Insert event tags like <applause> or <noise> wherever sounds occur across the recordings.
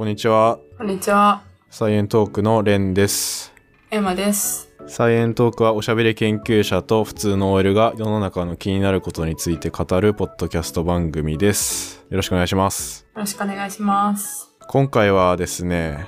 こんにちは。こんにちは。サイエントークのレンです。エマです。サイエントークはおしゃべり研究者と普通の OL が世の中の気になることについて語るポッドキャスト番組です。よろしくお願いします。よろしくお願いします。今回はですね、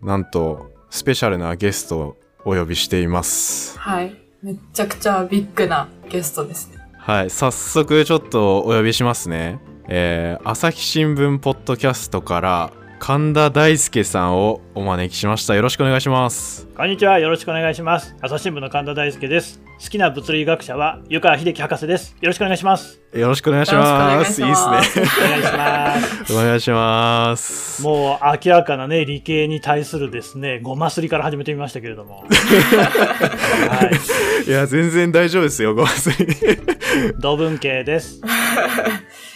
なんとスペシャルなゲストをお呼びしています。はい。めっちゃくちゃビッグなゲストですね。はい、早速ちょっとお呼びしますね。えー、朝日新聞ポッドキャストから神田大輔さんをお招きしました。よろしくお願いします。こんにちは。よろしくお願いします。朝日新聞の神田大輔です。好きな物理学者は湯川秀樹博士です。よろしくお願いします。よろしくお願いします。いいよろしくお願いしますっすね。お願いします。お願いします。もう明らかなね、理系に対するですね、ごますりから始めてみましたけれども。<laughs> はい。いや、全然大丈夫ですよ、ごめんなさい。<laughs> 土文系です。<laughs>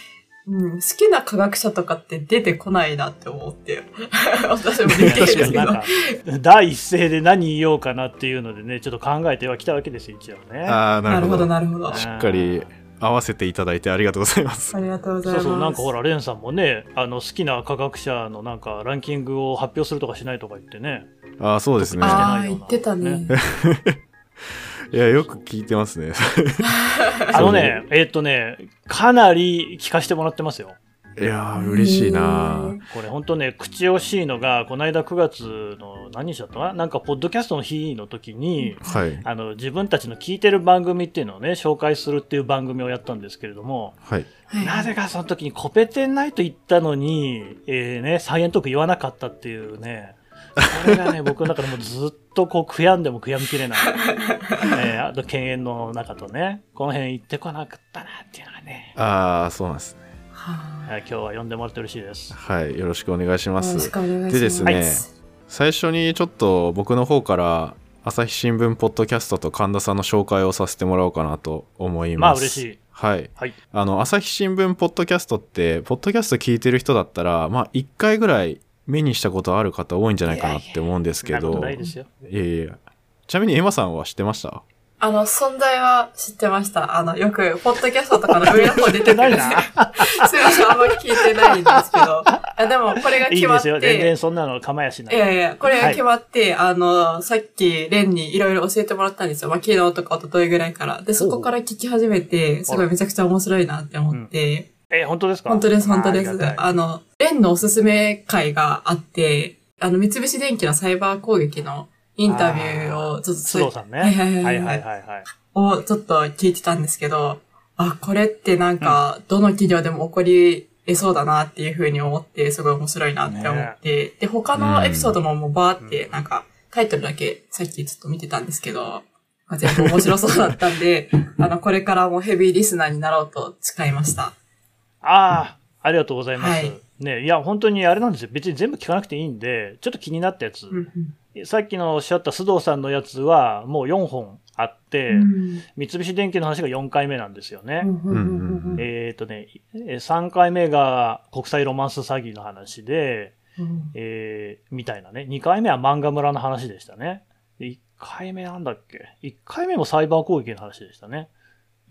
うん、好きな科学者とかって出てこないなって思って。<laughs> 私も理系ですけど。第一声で何言おうかなっていうのでね、ちょっと考えてはきたわけですよ、一応ね。ああ、なるほど。なるほど。しっかり合わせていただいてありがとうございます。ありがとうございます。そうそう、なんかほら、レンさんもね、あの、好きな科学者のなんか、ランキングを発表するとかしないとか言ってね。ああ、そうですね。ああ、言ってたね。いや、よく聞いてますね。<laughs> あのね、えーっとね、かなり聞かせてもらってますよ。いやー、嬉しいなこれ本当ね、口惜しいのが、この間9月の何日だったかな？なんか、ポッドキャストの日の時に、はい。あの、自分たちの聞いてる番組っていうのをね、紹介するっていう番組をやったんですけれども、はい。はいなぜかその時にコペテンナイト言ったのに、えーね、サイエントーク言わなかったっていうね、これがね、僕の中でもずっとこう悔やんでも悔やみきれない。<laughs> えーあと犬猿の中とね、この辺行ってこなかったなっていうのがね、ああ、そうなんですね。ははい今日は呼んでもらって嬉しいです。はい。よろしくお願いしますいよろし。くお願いします。でですねはい最初にちょっと僕の方から朝日新聞ポッドキャストと神田さんの紹介をさせてもらおうかなと思います。まあ嬉しい。はい。はい。あの、朝日新聞ポッドキャストって、ポッドキャスト聞いてる人だったら、まあ、一回ぐらい目にしたことある方多いんじゃないかなって思うんですけど。いですよ。いやいやちなみにエマさんは知ってました？あの、存在は知ってました。あの、よく、ポッドキャストとかの上の方出てくるんですよ。<laughs> <laughs> すいません、あんまり聞いてないんですけど。あでも、これがいい決まって。ですよ。全然そんなの構やしないい。やいや、これが決まって、あの、さっき、レンにいろいろ教えてもらったんですよ。まあ、昨日とか一昨日ぐらいから。で、そこから聞き始めて、すごいめちゃくちゃ面白いなって思って。え、本当ですか？本当です、本当です。ああの、レンのおすすめ会があって、あの、三菱電機のサイバー攻撃のインタビューを、ちょっと、須藤さんね。はいはいはいははいいはいはい。をちょっと聞いてたんですけど、あ、これってなんか、どの企業でも起こり得そうだなっていうふうに思って、すごい面白いなって思って、で、他のエピソードももうバーって、なんか、タイトルだけさっきちょっと見てたんですけど、まあ全部面白そうだったんで、<laughs> あの、これからもヘビーリスナーになろうと誓いました。ああ、ありがとうございます。はいね、いや、本当にあれなんですよ。別に全部聞かなくていいんで、ちょっと気になったやつ。うんさっきのおっしゃった須藤さんのやつは、もう4本あって、うん三菱電機の話が4回目なんですよね。えっ、とね、3回目が国際ロマンス詐欺の話で、うんえーみたいなね。2回目は漫画村の話でしたね。1回目なんだっけ ?1 回目もサイバー攻撃の話でしたね。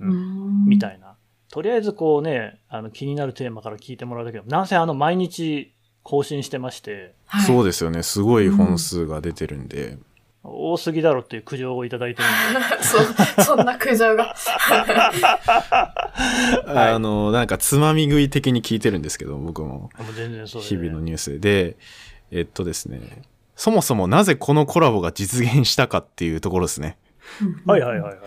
うんみたいな。とりあえずこうね、あの気になるテーマから聞いてもらうだけど、なんせあの毎日更新してまして、はいそうですよね。すごい本数が出てるんで。多すぎだろっていう苦情をいただいてるんで、<laughs> そ、そんな苦情が。<laughs> あの、なんかつまみ食い的に聞いてるんですけど、僕も。もう全然そうで、日々のニュースで。えっとですね。そもそもなぜこのコラボが実現したかっていうところですね。はいはいはいはい。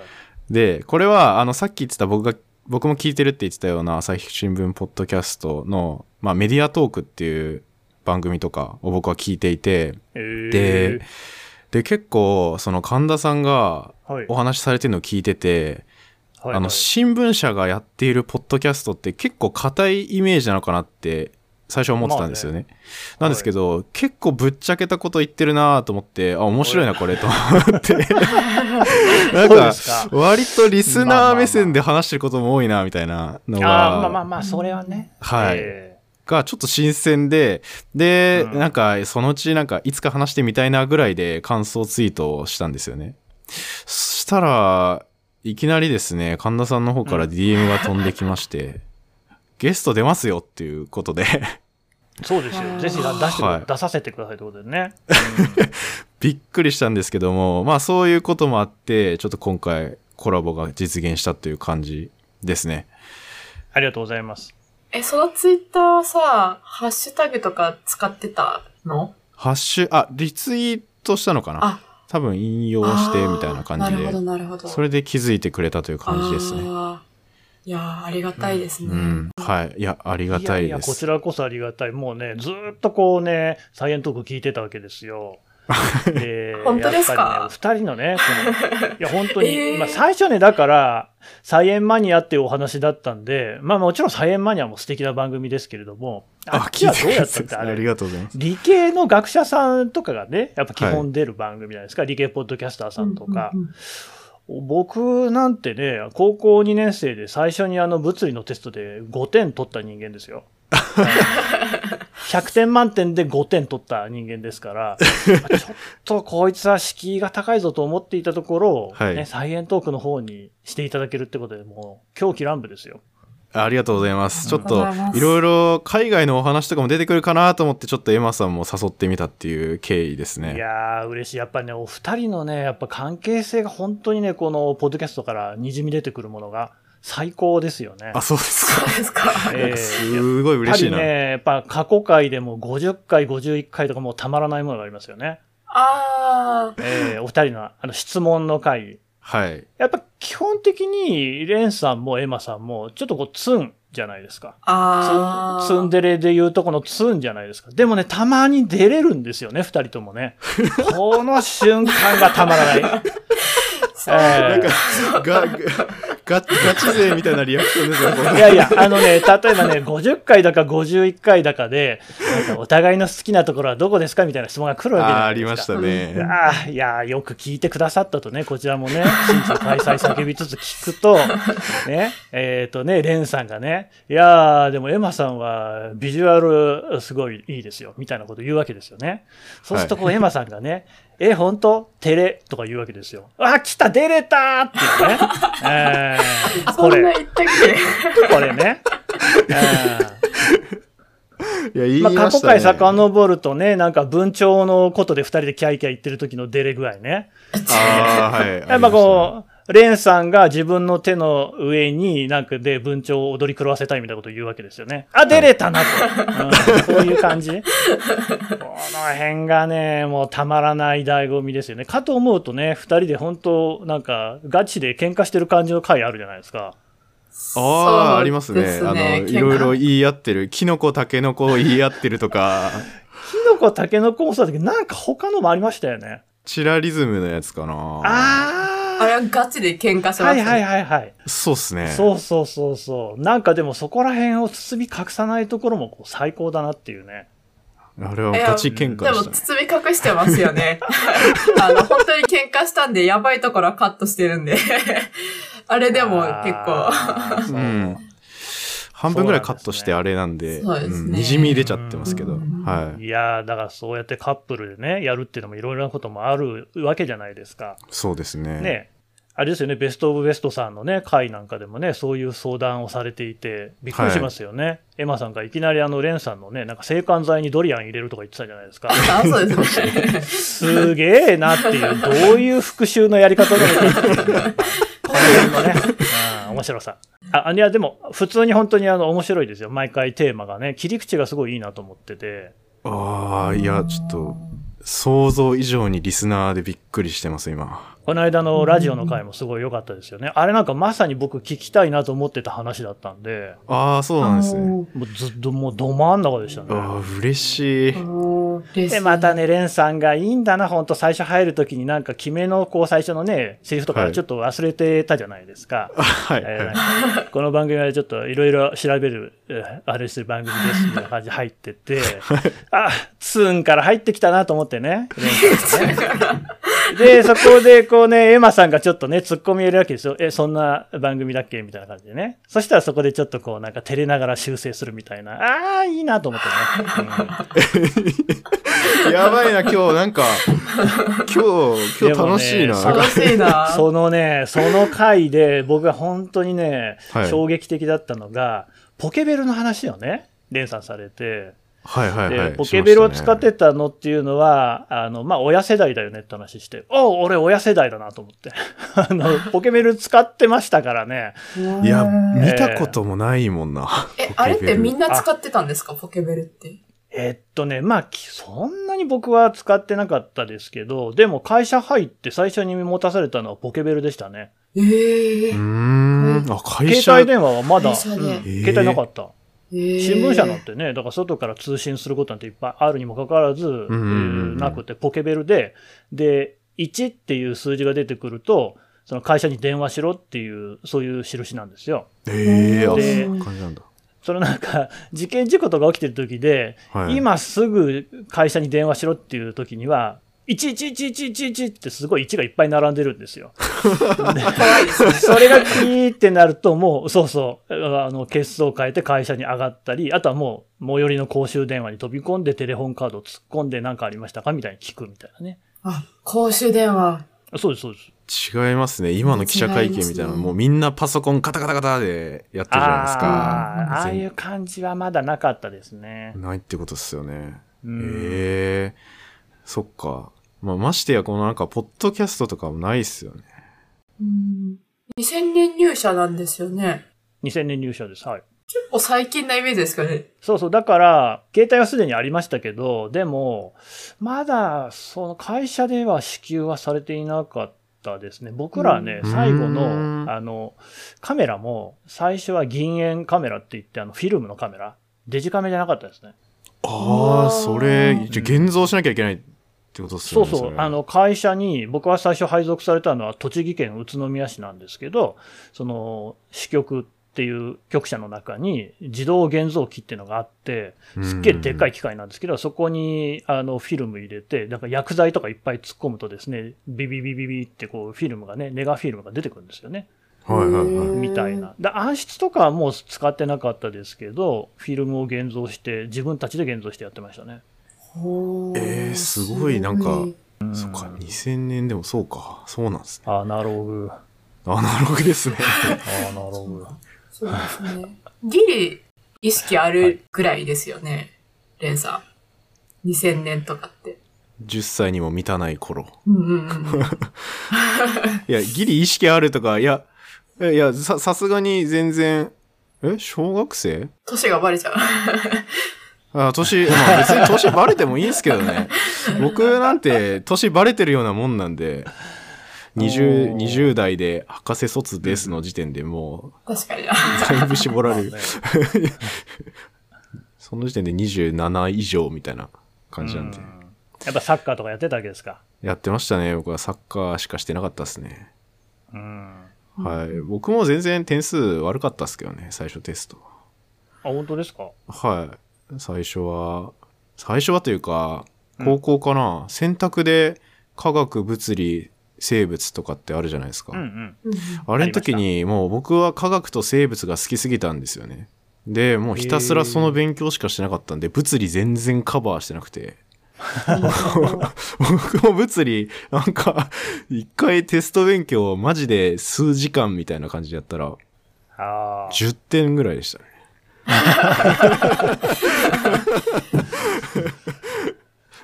で、これは、あの、さっき言ってた僕が、僕も聞いてるって言ってたような朝日新聞ポッドキャストの、まあ、メディアトークっていう番組とかを僕は聞いていて、えー、で、で、結構、その神田さんがはい。お話しされてるのを聞いてて、はい。あの、新聞社がやっているポッドキャストって結構硬いイメージなのかなって最初思ってたんですよね。なんですけど、結構ぶっちゃけたこと言ってるなと思って、あ、面白いなこれと思って。<laughs> なんか割とリスナー目線で話してることも多いなみたいなのあーまあまあが、まあ、それはね。はいえがちょっと新鮮で、で、うんなんかそのうちなんかいつか話してみたいなぐらいで感想ツイートをしたんですよね。そしたら、いきなりですね、神田さんの方から DM が飛んできまして、ゲスト出ますよっていうことで、そうですよ。ぜひ出してく、はい出させてくださいということでね。<laughs> びっくりしたんですけども、まあそういうこともあって、ちょっと今回コラボが実現したという感じですね。ありがとうございます。え、そのツイッターはさ、ハッシュタグとか使ってたの？ハッシュ、あ、リツイートしたのかな？あ、多分引用してみたいな感じあーなるほど、で、なるほど。それで気づいてくれたという感じですね。あーいやーありがたいですね。うん。はい。いや、ありがたいややこです。ちらこそありがたい。もうね、ずーっとこうね、サイエントーク聞いてたわけですよ。<laughs> で本当ですか？ね、お二人のね、この、いや、<laughs> 本当に、えーまあ、最初ね、だから、サイエンマニアっていうお話だったんで、まあもちろんサイエンマニアも素敵な番組ですけれども、あっちはどうやったってあれあり、がとうございます。理系の学者さんとかがね、やっぱ基本出る番組じゃないですか、理系ポッドキャスターさんとか。うんうんうん僕なんてね、高校2年生で最初にあの物理のテストで5点取った人間ですよ。<laughs> 100点満点で5点取った人間ですから、ちょっとこいつは敷居が高いぞと思っていたところ、はいね、サイエントークの方にしていただけるってことで、もう狂気乱舞ですよ。ありがとうございます。ちょっといろいろ海外のお話とかも出てくるかなと思ってちょっとエマさんも誘ってみたっていう経緯ですね。いやー、嬉しい。やっぱりね、お二人のね、やっぱ関係性が本当にね、このポッドキャストから滲み出てくるものが最高ですよね。あ、そうですか。そうですか。えーすごい嬉しいな。やっぱりね、やっぱ過去回でも50回、51回とかもうたまらないものがありますよね。あーえーお二人のあの質問の回。はい。やっぱ基本的にレンさんもエマさんもちょっとこうツンじゃないですか。あー。ツンデレで言うとこのツンじゃないですか。でもね、たまに出れるんですよね、二人ともね。<laughs> この瞬間がたまらない。え <laughs> ーなんか、が、が、ガガチ勢みたいなリアクションですよ、いやいや、あのね、例えばね、50回だか51回だかで、お互いの好きなところはどこですかみたいな質問が来るわけじゃないですか。ありましたね。ああ、いや、よく聞いてくださったとね、こちらもね、新規開催叫びつつ聞くと、ね、えっ、とね、レンさんがね、いやー、でもエマさんはビジュアルすごいいいですよ、みたいなこと言うわけですよね。そうするとこう、エマさんがね、え、本当？テレとか言うわけですよ。あ、来た出れたーっていうね。えー、こ <laughs> れそんな、言ったっけ？これね。えーいや、言いまあ、過去ましたね。回遡るとね、なんか文鳥のことで二人でキャイキャイ言ってる時の出れ具合ね。ああ、はい。やっぱこう、レンさんが自分う手の上になんかで文鳥を踊り狂わせたいみたいなことを言うわけですよね。あ、出れたなと。<laughs> うん、そういう感じ？この辺がね、もうたまらない醍醐味ですよね。かと思うとね、二人で本当なんかガチで喧嘩してる感じの回あるじゃないですか。ああ、ありますね。あの、いろいろ言い合ってる、キノコ、タケノコを言い合ってるとか、<laughs> キノコ、タケノコもそうだけど、なんか他のもありましたよね。チラリズムのやつかな。ああれはガチで喧嘩しあはいましたね。はいはいはい。そうっすね。そうそうそうそう。なんかでもそこら辺を包み隠さないところもこう最高だなっていうね。あれはガチ喧嘩でね。包み隠してますよね。<laughs> あの、本当に喧嘩したんで、やばいところはカットしてるんで。<laughs> あれでも結構。うん。半分ぐらいカットしてあれなんで、そうですねんにじみ出ちゃってますけど、うんはい。いやーだからそうやってカップルでね、やるっていうのもいろいろなこともあるわけじゃないですか。そうですね。ね。あれですよね、ベストオブベストさんのね、回なんかでもね、そういう相談をされていて、びっくりしますよね。エマさんがいきなりあの、レンさんのね、なんか制汗剤にドリアン入れるとか言ってたじゃないですか。<laughs> あ、そうですね。<laughs> すげえなっていう、どういう復習のやり方なのかの辺のね、うん面白さ。あ、いや、でも、普通に本当にあの、面白いですよ。毎回テーマがね、切り口がすごいいいなと思ってて。ああ、いや、ちょっと、想像以上にリスナーでびっくりしてます、今。この間のラジオの回もすごい良かったですよね。あれなんかまさに僕聞きたいなと思ってた話だったんで、ああ、そうなんですね。もうずっともうど真ん中でしたね。ああ、嬉しい。おー嬉しいで、またね、レンさんがいいんだな、ほんと最初入るときになんか決めのこう最初のね、セリフとはいかちょっと忘れてたじゃないですか。はい、えーこの番組はちょっといろいろ調べる、えーあれする番組ですみたいな感じで入ってて、あ、ツーンから入ってきたなと思ってね。レンさんがね <laughs> で、そこでこうね、エマさんがちょっとね、突っ込み入れるわけですよ。え、そんな番組だっけ？みたいな感じでね。そしたらそこでちょっとこうなんか照れながら修正するみたいな。ああ、いいなと思ってね。うんやばいな、今日、なんか、今日、今日楽しいな。ね楽しいな。そのね、その回で僕が本当にね、はい衝撃的だったのが、ポケベルの話をね、レンさんされて、はいはいはい。で、ポケベルを使ってたのっていうのは、あの、まあ、親世代だよねって話して、おう俺親世代だなと思って。<laughs> あの、<laughs> ポケベル使ってましたからね。いや、ね見たこともないもんな。え、あれってみんな。な使ってたんですか？ポケベルって。えっとね、まあ、きそんなに僕は使ってなかったですけど、でも会社入って最初に持たされたのはポケベルでしたね。ええうーん。あ、会社。携帯電話はまだ、うん携帯なかった。新新聞社なんてね、だから外から通信することなんていっぱいあるにもかかわらず、なくて、ポケベルで、で、1っていう数字が出てくると、その会社に電話しろっていう、そういう印なんですよ。ええあ、そうでいう感じなんだ。そのなんか、事件事故とか起きてる時で、はい。今すぐ会社に電話しろっていう時には、11111ってすごい1がいっぱい並んでるんですよ。それがキーってなると、もう、そうそう、あの、ケースを変えて会社に上がったり、あとはもう、最寄りの公衆電話に飛び込んでテレホンカードを突っ込んで何かありましたかみたいに聞くみたいなね。あ、公衆電話。そうです、そうです。違いますね。今の記者会見みたいな、ねもうみんなパソコンカタカタカタでやってるじゃないですか。あああいう感じはまだなかったですね。ないってことですよね。うんええそっか。まあ、ましてや、このなんか、ポッドキャストとかもないっすよね。うん。2000年入社なんですよね。2000年入社です。はい。結構最近なイメージですかね。そうそう。だから、携帯はすでにありましたけど、でも、まだ、その会社では支給はされていなかったですね。僕らはね、うん最後うんの、あの、カメラも、最初は銀塩カメラって言って、あの、フィルムのカメラ。デジカメじゃなかったですね。ああそれ、じゃあ現像しなきゃいけないってことっすよね。れ。そうそうあの、会社に、僕は最初配属されたのは栃木県宇都宮市なんですけど、その、支局っていう局舎の中に自動現像機っていうのがあって、すっげえでっかい機械なんですけど、そこにあのフィルム入れて、なんか薬剤とかいっぱい突っ込むとですね、ビビビビビってこうフィルムがね、ネガフィルムが出てくるんですよね。はいはいはい。みたいな。で暗室とかはもう使ってなかったですけど、フィルムを現像して、自分たちで現像してやってましたね。ほえーすごいなんかすごいそっか、2000年でもそうか。そうなんですね。アナログ。アナログですね。アナログ。そうですね。ギリ意識あるぐらいですよね。レンさん。2000年とかって。10歳にも満たない頃。うんうんうん。<laughs> いや、ギリ意識あるとか、いや、いや、さ、さすがに全然、え小学生？年がバレちゃう。あ、年、<laughs> まあ別に年バレてもいいんですけどね。<laughs> 僕なんて年バレてるようなもんなんで、20、おー20代で博士卒ですの時点でも確かにだいぶ絞られるね。<laughs> その時点で27以上みたいな感じなんで。うんやっぱサッカーとかやってたわけですか？やってましたね。僕はサッカーしかしてなかったですね。うん。はい。僕も全然点数悪かったですけどね、最初テスト。あ、本当ですか？はい。最初は、最初はというか、うん高校かな、選択で科学、物理、生物とかってあるじゃないですか。うんうん。うんあれの時にもう僕は科学と生物が好きすぎたんですよね。で、もうひたすらその勉強しかしてなかったんで、物理全然カバーしてなくて。僕も物理、なんか、一回テスト勉強マジで数時間みたいな感じでやったら、ああ。10点ぐらいでしたね。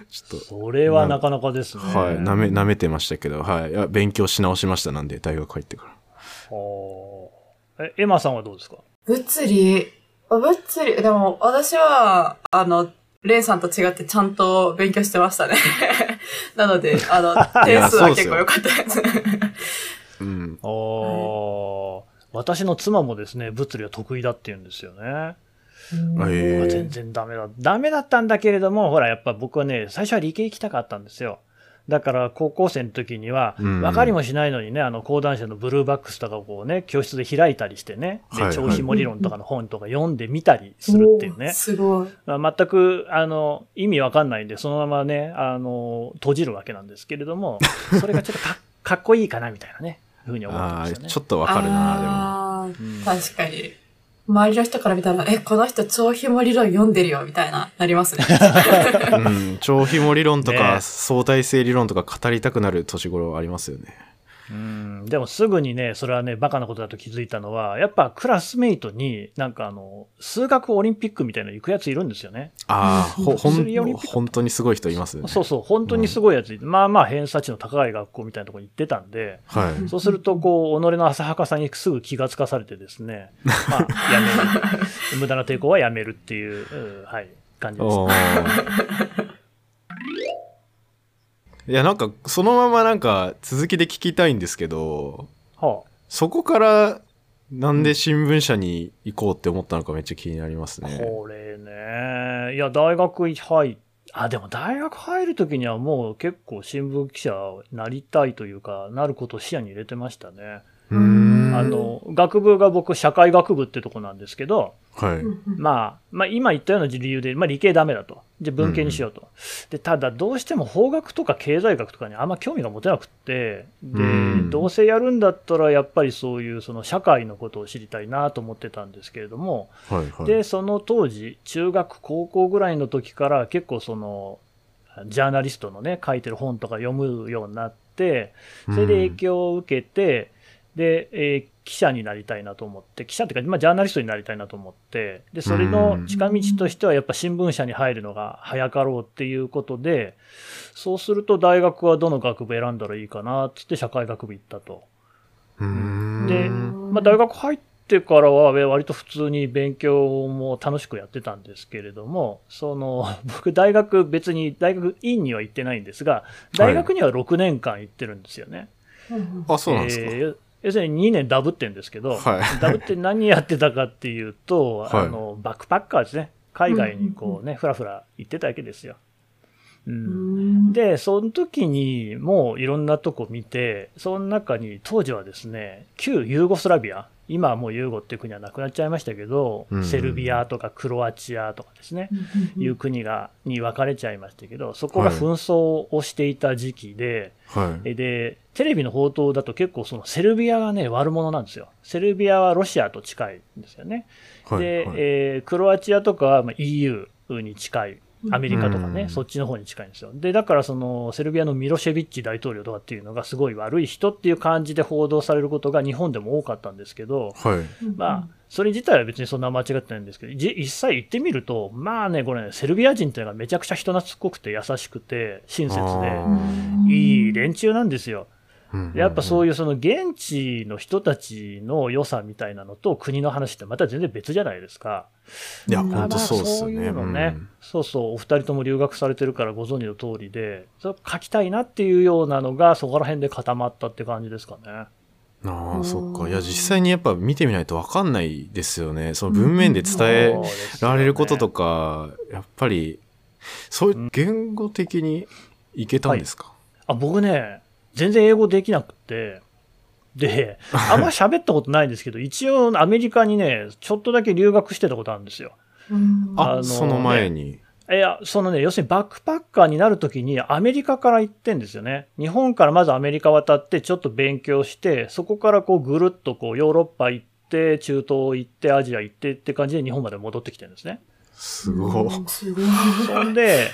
ちょっと、それはなかなかですね。はい、なめ、舐めてましたけど、はい。いや勉強し直しました、なんで、大学入ってから。ほーえ、エマさんはどうですか？物理、物理、でも私は、あの、レンさんと違ってちゃんと勉強してましたね。<laughs> なので、あの、<laughs> 点数は結構良かったです。うん。おー私の妻もですね、物理は得意だって言うんですよね。えー全然ダメだ。ダメだったんだけれども、ほら、やっぱ僕はね、最初は理系行きたかったんですよ。だから、高校生の時には、うん分かりもしないのにね、あの、講談社のブルーバックスとかをこうね、教室で開いたりしてね、ではいはい超紐理論とかの本とか読んでみたりするっていうね。すごい。まあ全く、あの、意味わかんないんで、そのままね、あの、閉じるわけなんですけれども、それがちょっとか <laughs> かっこいいかな、みたいなね、ふうに思ってああ、ましたね。ちょっとわかるな、あーうん確かに。周りの人から見たら、え、この人超紐理論読んでるよ、みたいな、なりますね。でも。うん。超紐理論とか、ね相対性理論とか語りたくなる年頃ありますよね。うん、でもすぐにね、それはね、バカなことだと気づいたのは、やっぱクラスメイトに、なんかあの、数学オリンピックみたいなの行くやついるんですよね。ああ、本当にすごい人いますよね。そうそう、本当にすごいやついて、まあまあ偏差値の高い学校みたいなところに行ってたんで、はい。そうすると、こう、己の浅はかさにすぐ気がつかされてですね、<laughs> まあ、やめる。無駄な抵抗はやめるっていう、うんはい、感じです。おーいや、なんか、そのままなんか、続きで聞きたいんですけど、はあそこから、なんで新聞社に行こうって思ったのかめっちゃ気になりますね。これね、いや、大学入っあ、でも大学入るときにはもう結構新聞記者になりたいというか、なることを視野に入れてましたね。うーん。あの、学部が僕、社会学部ってとこなんですけど、はい。まあ、まあ今言ったような理由で、まあ理系ダメだと。じゃあ文系にしようと。で、ただどうしても法学とか経済学とかにあんま興味が持てなくって、でうん、どうせやるんだったらやっぱりそういうその社会のことを知りたいなと思ってたんですけれども、はいはい。で、その当時、中学、高校ぐらいの時から結構その、ジャーナリストのね、書いてる本とか読むようになって、それで影響を受けて、で、えー記者になりたいなと思って、記者っていうか、まあ、ジャーナリストになりたいなと思って、で、それの近道としては、やっぱ新聞社に入るのが早かろうっていうことで、そうすると大学はどの学部選んだらいいかなっつって社会学部行ったと。で、まあ、大学入ってからは割と普通に勉強も楽しくやってたんですけれども、その、<laughs> 僕大学別に大学院には行ってないんですが、大学には6年間行ってるんですよね。あ、そうなんですか。えー要するに2年ダブってんですけど、はいダブって何やってたかっていうと、はいあの、バックパッカーですね。海外にこうね、ふらふら行ってたわけですよ。うん。で、その時にもういろんなとこ見て、その中に当時はですね、旧ユーゴスラビア、今はもうユーゴっていう国はなくなっちゃいましたけど、うんセルビアとかクロアチアとかですね、いう国が、に分かれちゃいましたけど、そこが紛争をしていた時期で、はい。で、テレビの報道だと結構そのセルビアがね、悪者なんですよ。セルビアはロシアと近いんですよね。はい。で、はいえークロアチアとかはまあ EU に近い。アメリカとかね、うんそっちの方に近いんですよ。で、だからその、セルビアのミロシェビッチ大統領とかっていうのがすごい悪い人っていう感じで報道されることが日本でも多かったんですけど、はい。まあ、それ自体は別にそんな間違ってないんですけど、じ実際行ってみると、まあね、これね、セルビア人っていうのがめちゃくちゃ人懐っこくて優しくて、親切あで、ーいい連中なんですよ。やっぱそういいうその現地の人たちの良さみたいなのと国の話ってまた全然別じゃないですか。うん。いや、うん本当そうですよそういね。うのね、うんそうそう、お二人とも留学されてるからご存知の通りで、それ書きたいなっていうようなのがそこら辺で固まったって感じですかね。ああ、そっか。うんいや、実際にやっぱ見てみないとわかんないですよね。その文面で伝えられることとか、やっぱり、そういう言語的にいけたんですか、あ僕ね、全然英語できなくて、で、<laughs> あんま喋ったことないんですけど、一応アメリカにね、ちょっとだけ留学してたことあるんですよ。あ、あのその前に。いや、そのね、要するにバックパッカーになるときにアメリカから行ってんですよね。日本からまずアメリカ渡ってちょっと勉強して、そこからこうぐるっとこうヨーロッパ行って、中東行って、アジア行ってって感じで日本まで戻ってきてるんですね。すごい。すごい。そんで、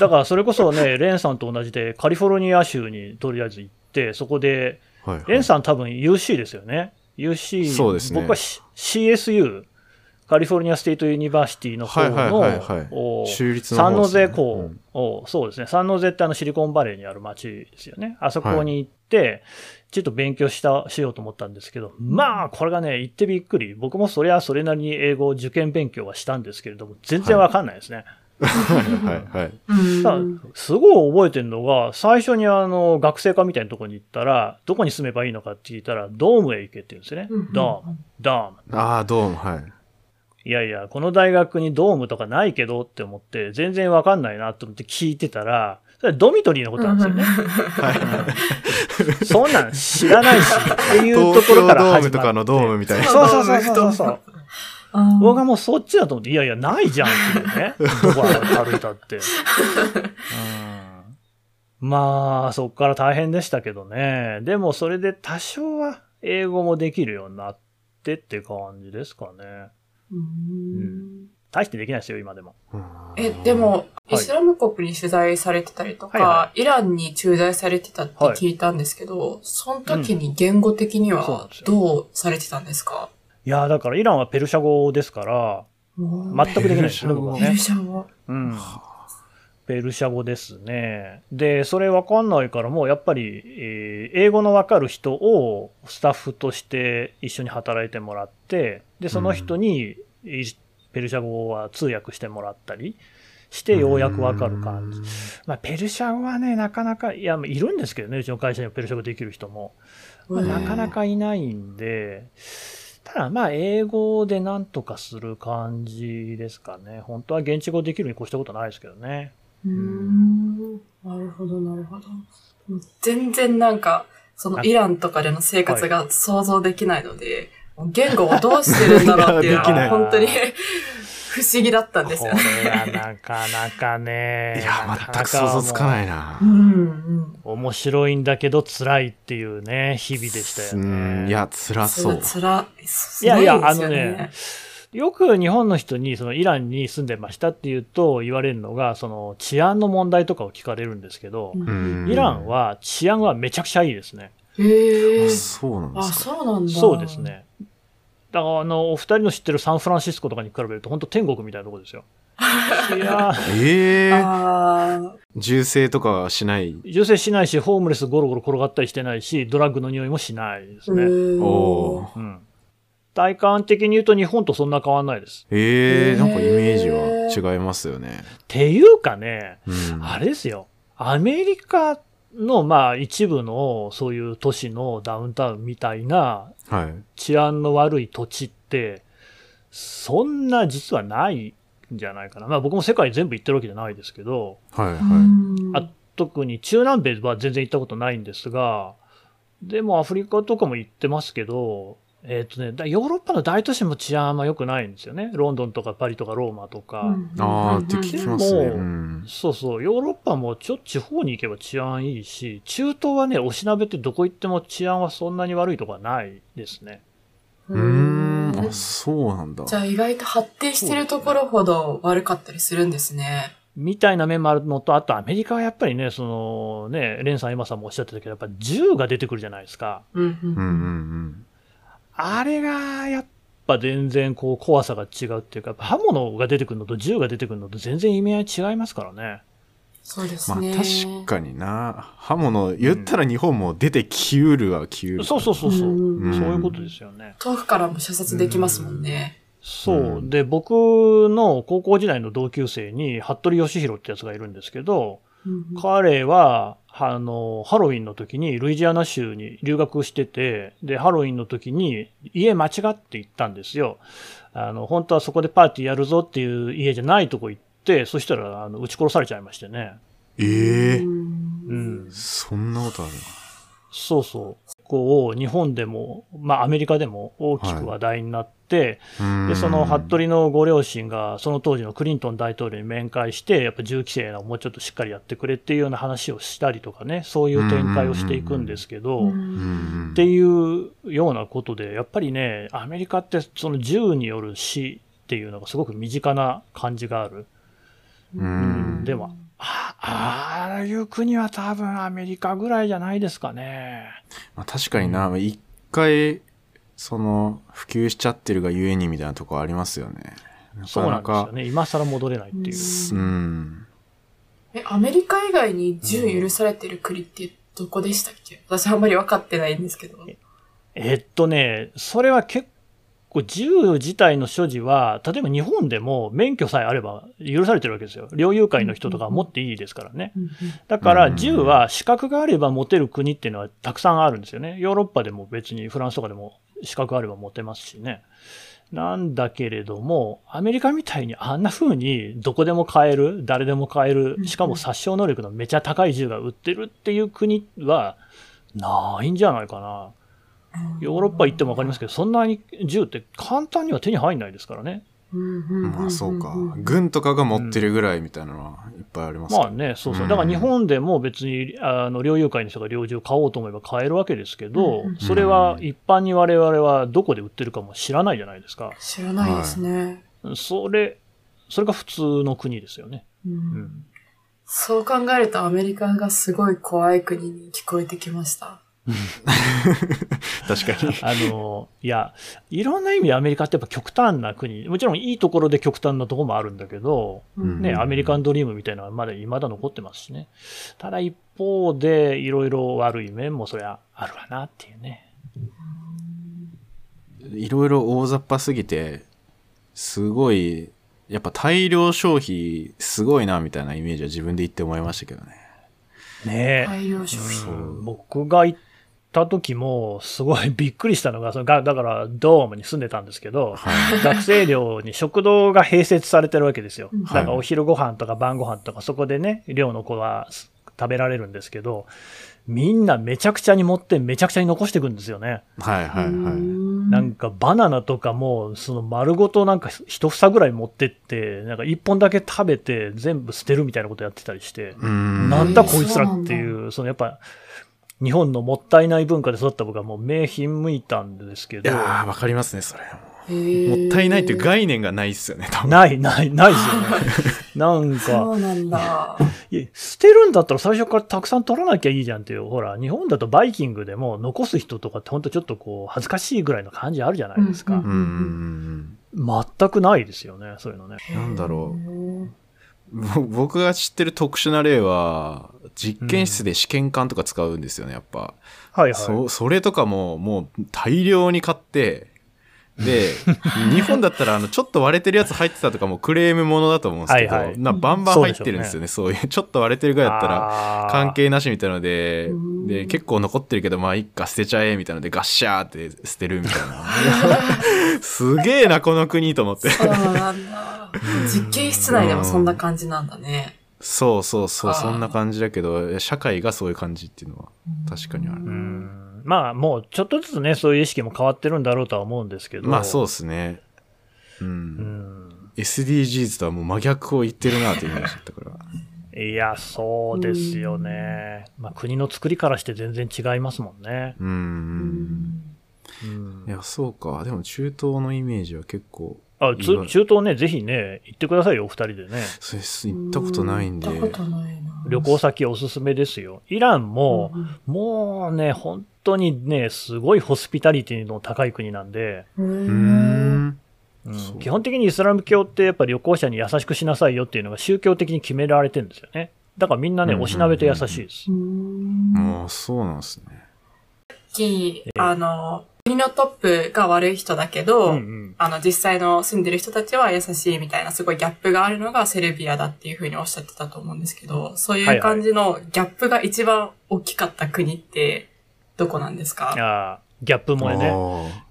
だからそれこそね、レンさんと同じでカリフォルニア州にとりあえず行って、そこで、はい、はい。レンさん多分 UC ですよね。UC、そうですね僕は C- CSU、 California State University の方はいはいはいはいの、お州立のサンノゼ校を、そうですね、サンノゼってあのシリコンバレーにある町ですよね。あそこに行って、ちょっと勉強した、しようと思ったんですけど、まあ、これがね、行ってびっくり。僕もそれはそれなりに英語を受験勉強はしたんですけれども、全然わかんないですね。はいはい。うんただすごい覚えてるのが、最初にあの、学生課みたいなところに行ったら、どこに住めばいいのかって聞いたら、ドームへ行けって言うんですよねうん。ドーム、ドーム。ああ、どうも、はい。いやいや、この大学にドームとかないけどって思って、全然わかんないなと思って聞いてたら、それドミトリーのことなんですよね。そんなん知らないし、っていうと東ころから京ドーム始まって。とかのドームみたいな。そうそうそうそうそう。あ僕はもうそっちだと思って、いやいや、ないじゃんっていうね。どこ歩いたって。うんまあ、そっから大変でしたけどね。でもそれで多少は英語もできるようになってって感じですかね。うん大してできないですよ、今でも。え、でも、いイスラム国に取材されてたりとか、はいはイランに駐在されてたって聞いたんですけど、その時に言語的にはどうされてたんですか？いやーだからイランはペルシャ語ですから、全くできないですよね、ペルね。シャ語。うん。ペルシャ語ですね。で、それわかんないから、もうやっぱり、えー英語のわかる人をスタッフとして一緒に働いてもらって、で、その人に、いペルシャ語は通訳してもらったりして、ようやくわかる感じ。まあ、ペルシャ語はね、なかなか、いや、いるんですけどね、うちの会社にはペルシャ語できる人も。まあなかなかいないんで、ただまあ、英語でなんとかする感じですかね。本当は現地語できるに越したことないですけどね。うーん。なるほど、なるほど。全然なんか、そのイランとかでの生活が想像できないので、言語をどうしてるんだろうっていうのは <laughs> 本当に <laughs> 不思議だったんこですよね。れはなかなかね。いや、全く想像つかないい。なう。んうん。面白いんだけど辛いっていうね、日々でしたようね。ん、いや、辛そう。つら、すいやいやすごですよあのねよく日本の人にそのイランに住んでましたっていうと言われるのが、その治安の問題とかを聞かれるんですけど、うんイランは治安はめちゃくちゃいいですね。へえあ。そうなんであ、すか。そうなんだ。そうです。ね。だからあの、お二人の知ってるサンフランシスコとかに比べると本当天国みたいなところですよ。い <laughs> やええあ銃声とかはしない？銃声しないし、ホームレスゴロゴロ転がったりしてないし、ドラッグの匂いもしないですあ。ね。おーうん。体感的に言うと日本とそんな変わんないです。ええへーなんかイメージは違いますよね。っていうかね、うん。あれですよ。アメリカの、まあ一部のそういう都市のダウンタウンみたいなはい。治安の悪い土地って、そんな実はないんじゃないかな。まあ僕も世界全部行ってるわけじゃないですけど、はい、はうんあ特に中南米は全然行ったことないんですが、でもアフリカとかも行ってますけど、えっ、とね、だヨーロッパの大都市も治安あんま良くないんですよね。ロンドンとかパリとかローマとか。い。ああ、って聞きますね。うん。そうそう、ヨーロッパもちょっと地方に行けば治安いいし、中東はね、おしなべってどこ行っても治安はそんなに悪いとこはないですね。うーん、あ、そうなんだ。じゃあ意外と発展してるところほど悪かったりするんですね。みたいな面もあるのと、あとアメリカはやっぱりね、そのね、レンさん、エマさんもおっしゃってたけど、やっぱ銃が出てくるじゃないですか。うんうんうんうんうん。あれがやっぱ全然こう怖さが違うっていうか、刃物が出てくるのと銃が出てくるのと全然意味合い違いますからね。そうですまあね。確かにな。刃物、言ったら日本も出てきうるはきうる。そうそうそうそう。うんそういうことですよね。遠くからも射殺できますもんね。そうう。んで、僕の高校時代の同級生に、服部義弘ってやつがいるんですけど、うん彼は、あの、ハロウィンの時にルイジアナ州に留学してて、で、ハロウィンの時に家間違って行ったんですよ。あの、本当はそこでパーティーやるぞっていう家じゃないとこ行って、そしたら、あの、撃ち殺されちゃいましてね。ええうんうん。そんなことあるそうそう。こう、日本でも、まあアメリカでも大きく話題になって、な。で、その服部のご両親が、その当時のクリントン大統領に面会して、やっぱ銃規制をもうちょっとしっかりやってくれっていうような話をしたりとかね、そういう展開をしていくんですけど、うっんていうようなことで、やっぱりね、アメリカってその銃による死っていうのがすごく身近な感じがある。ううんん。でも、あああいう国は多分アメリカぐらいじゃないですかね。まあ、確かにな、一回、その、普及しちゃってるがゆえにみたいなとこありますよね。なそうかなんか、なですよね。今更戻れないっていう。うん。え、アメリカ以外に銃許されてる国ってどこでしたっけ？私あんまり分かってないんですけど。えっとね、それは結構銃自体の所持は、例えば日本でも免許さえあれば許されてるわけですよ。猟友会の人とかは持っていいですからね。だから銃は資格があれば持てる国っていうのはたくさんあるんですよね。ヨーロッパでも別にフランスとかでも資格あれば持てますしね。なんだけれども、アメリカみたいにあんな風にどこでも買える、誰でも買える、しかも殺傷能力のめちゃ高い銃が売ってるっていう国はないんじゃないかな。ヨーロッパ行ってもわかりますけど、そんなに銃って簡単には手に入んないですからね。まあそうか。軍とかが持ってるぐらいみたいなのはいっぱいありますまあね、そうそう。だから日本でも別に、あの、猟友会の人が猟銃買おうと思えば買えるわけですけどうん、それは一般に我々はどこで売ってるかも知らないじゃないですか。知らないですね。それそれが普通の国ですよね。うんんそう考えるとアメリカがすごい怖い国に聞こえてきました。確かに。<laughs> あの、いや、いろんな意味でアメリカってやっぱ極端な国、もちろんいいところで極端なところもあるんだけど、うんね、アメリカンドリームみたいなのはまだ未だ残ってますしね。ただ一方で、いろいろ悪い面もそりゃあるわなっていうね。いろいろ大雑把すぎて、すごい、やっぱ大量消費すごいなみたいなイメージは自分で言って思いましたけどね。ね大量消費。うん僕が行った時も、すごいびっくりしたのが、そのが <laughs> だからドームに住んでたんですけど、はい。学生寮に食堂が併設されてるわけですよ。うんだからお昼ご飯とか晩ご飯とかそこでね、寮の子は食べられるんですけど、みんなめちゃくちゃに持ってめちゃくちゃに残していくんですよね。はいはいはい。なんんかバナナとかも、その丸ごとなんか一房ぐらい持ってって、なんか一本だけ食べて全部捨てるみたいなことやってたりして、ん。なんだこいつらっていう、そのやっぱ、日本のもったいない文化で育った僕はもう目ひんむいたんですけど、いやー、わかりますね、それ。もったいないっていう概念がないっすよね、多分。ないない、ないですよね。<laughs> なんそか、うなんだ。いや捨てるんだったら最初からたくさん取らなきゃいいじゃんっていう、ほら、日本だとバイキングでも残す人とかって本当ちょっとこう、恥ずかしいぐらいの感じあるじゃないですか。うんうんうん全くないですよね、そういうのね。なんだろう僕が知ってる特殊な例は、実験室で試験管とか使うんですよね、やっぱ。はいはい。そそれとかももう大量に買ってで <laughs> 日本だったらあのちょっと割れてるやつ入ってたとかもクレームものだと思うんですけど、はいはいなバンバン入ってるんですよねそういう <laughs> ちょっと割れてるぐらいだったらら関係なしみたいのでうんで結構残ってるけどまあいっか捨てちゃえみたいのでガッシャーって捨てるみたいな <laughs> すげえなこの国と思ってそうなんだ。実験室内でもそんな感じなんだね。そうそうそうそんな感じだけど社会がそういう感じっていうのは確かにあるうんまあもうちょっとずつね、そういう意識も変わってるんだろうとは思うんですけど。まあそうですねうんうん。SDGs とはもう真逆を言ってるなというイメージだったから。いや、そうですよね。まあ国の作りからして全然違いますもんね。うんうんいや、そうか。でも中東のイメージは結構、あ中東ね、ぜひね、行ってくださいよ、お二人でね。そうです行ったことないんで。行ったことないな。旅行先おすすめですよ。イランも、うんもうね、本当にね、すごいホスピタリティの高い国なんで、うん。基本的にイスラム教ってやっぱ旅行者に優しくしなさいよっていうのが宗教的に決められてるんですよね。だからみんなね、うんおしなべて優しいです。んもうそうなんですね。き、あの、国のトップが悪い人だけど、うんうん。あの、実際の住んでる人たちは優しいみたいなすごいギャップがあるのがセルビアだっていうふうにおっしゃってたと思うんですけど、そういう感じのギャップが一番大きかった国ってどこなんですか？ああ、ギャップ萌えね。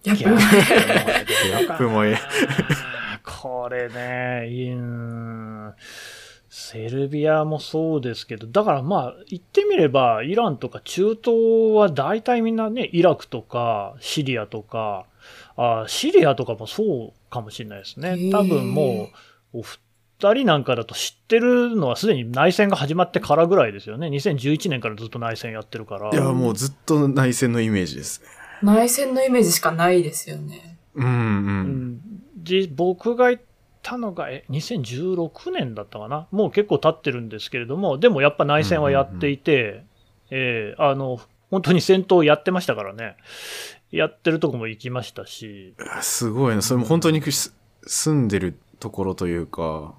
ギャップギギャップ萌え。<laughs> これね、いいうんセルビアもそうですけど、だからまあ、言ってみれば、イランとか中東は大体みんなね、イラクとかシリアとか、あシリアとかもそうかもしれないですね。多分もう、お二人なんかだと知ってるのはすでに内戦が始まってからぐらいですよね。2011年からずっと内戦やってるから。いや、もうずっと内戦のイメージですね。内戦のイメージしかないですよね。うんう。うんんで僕が行ったのが、え、2016年だったかな？もう結構経ってるんですけれども、でもやっぱ内戦はやっていて、えーあの、本当に戦闘やってましたからね。やってるとこも行きましたし、すごいな。それも本当にす住んでるところというか、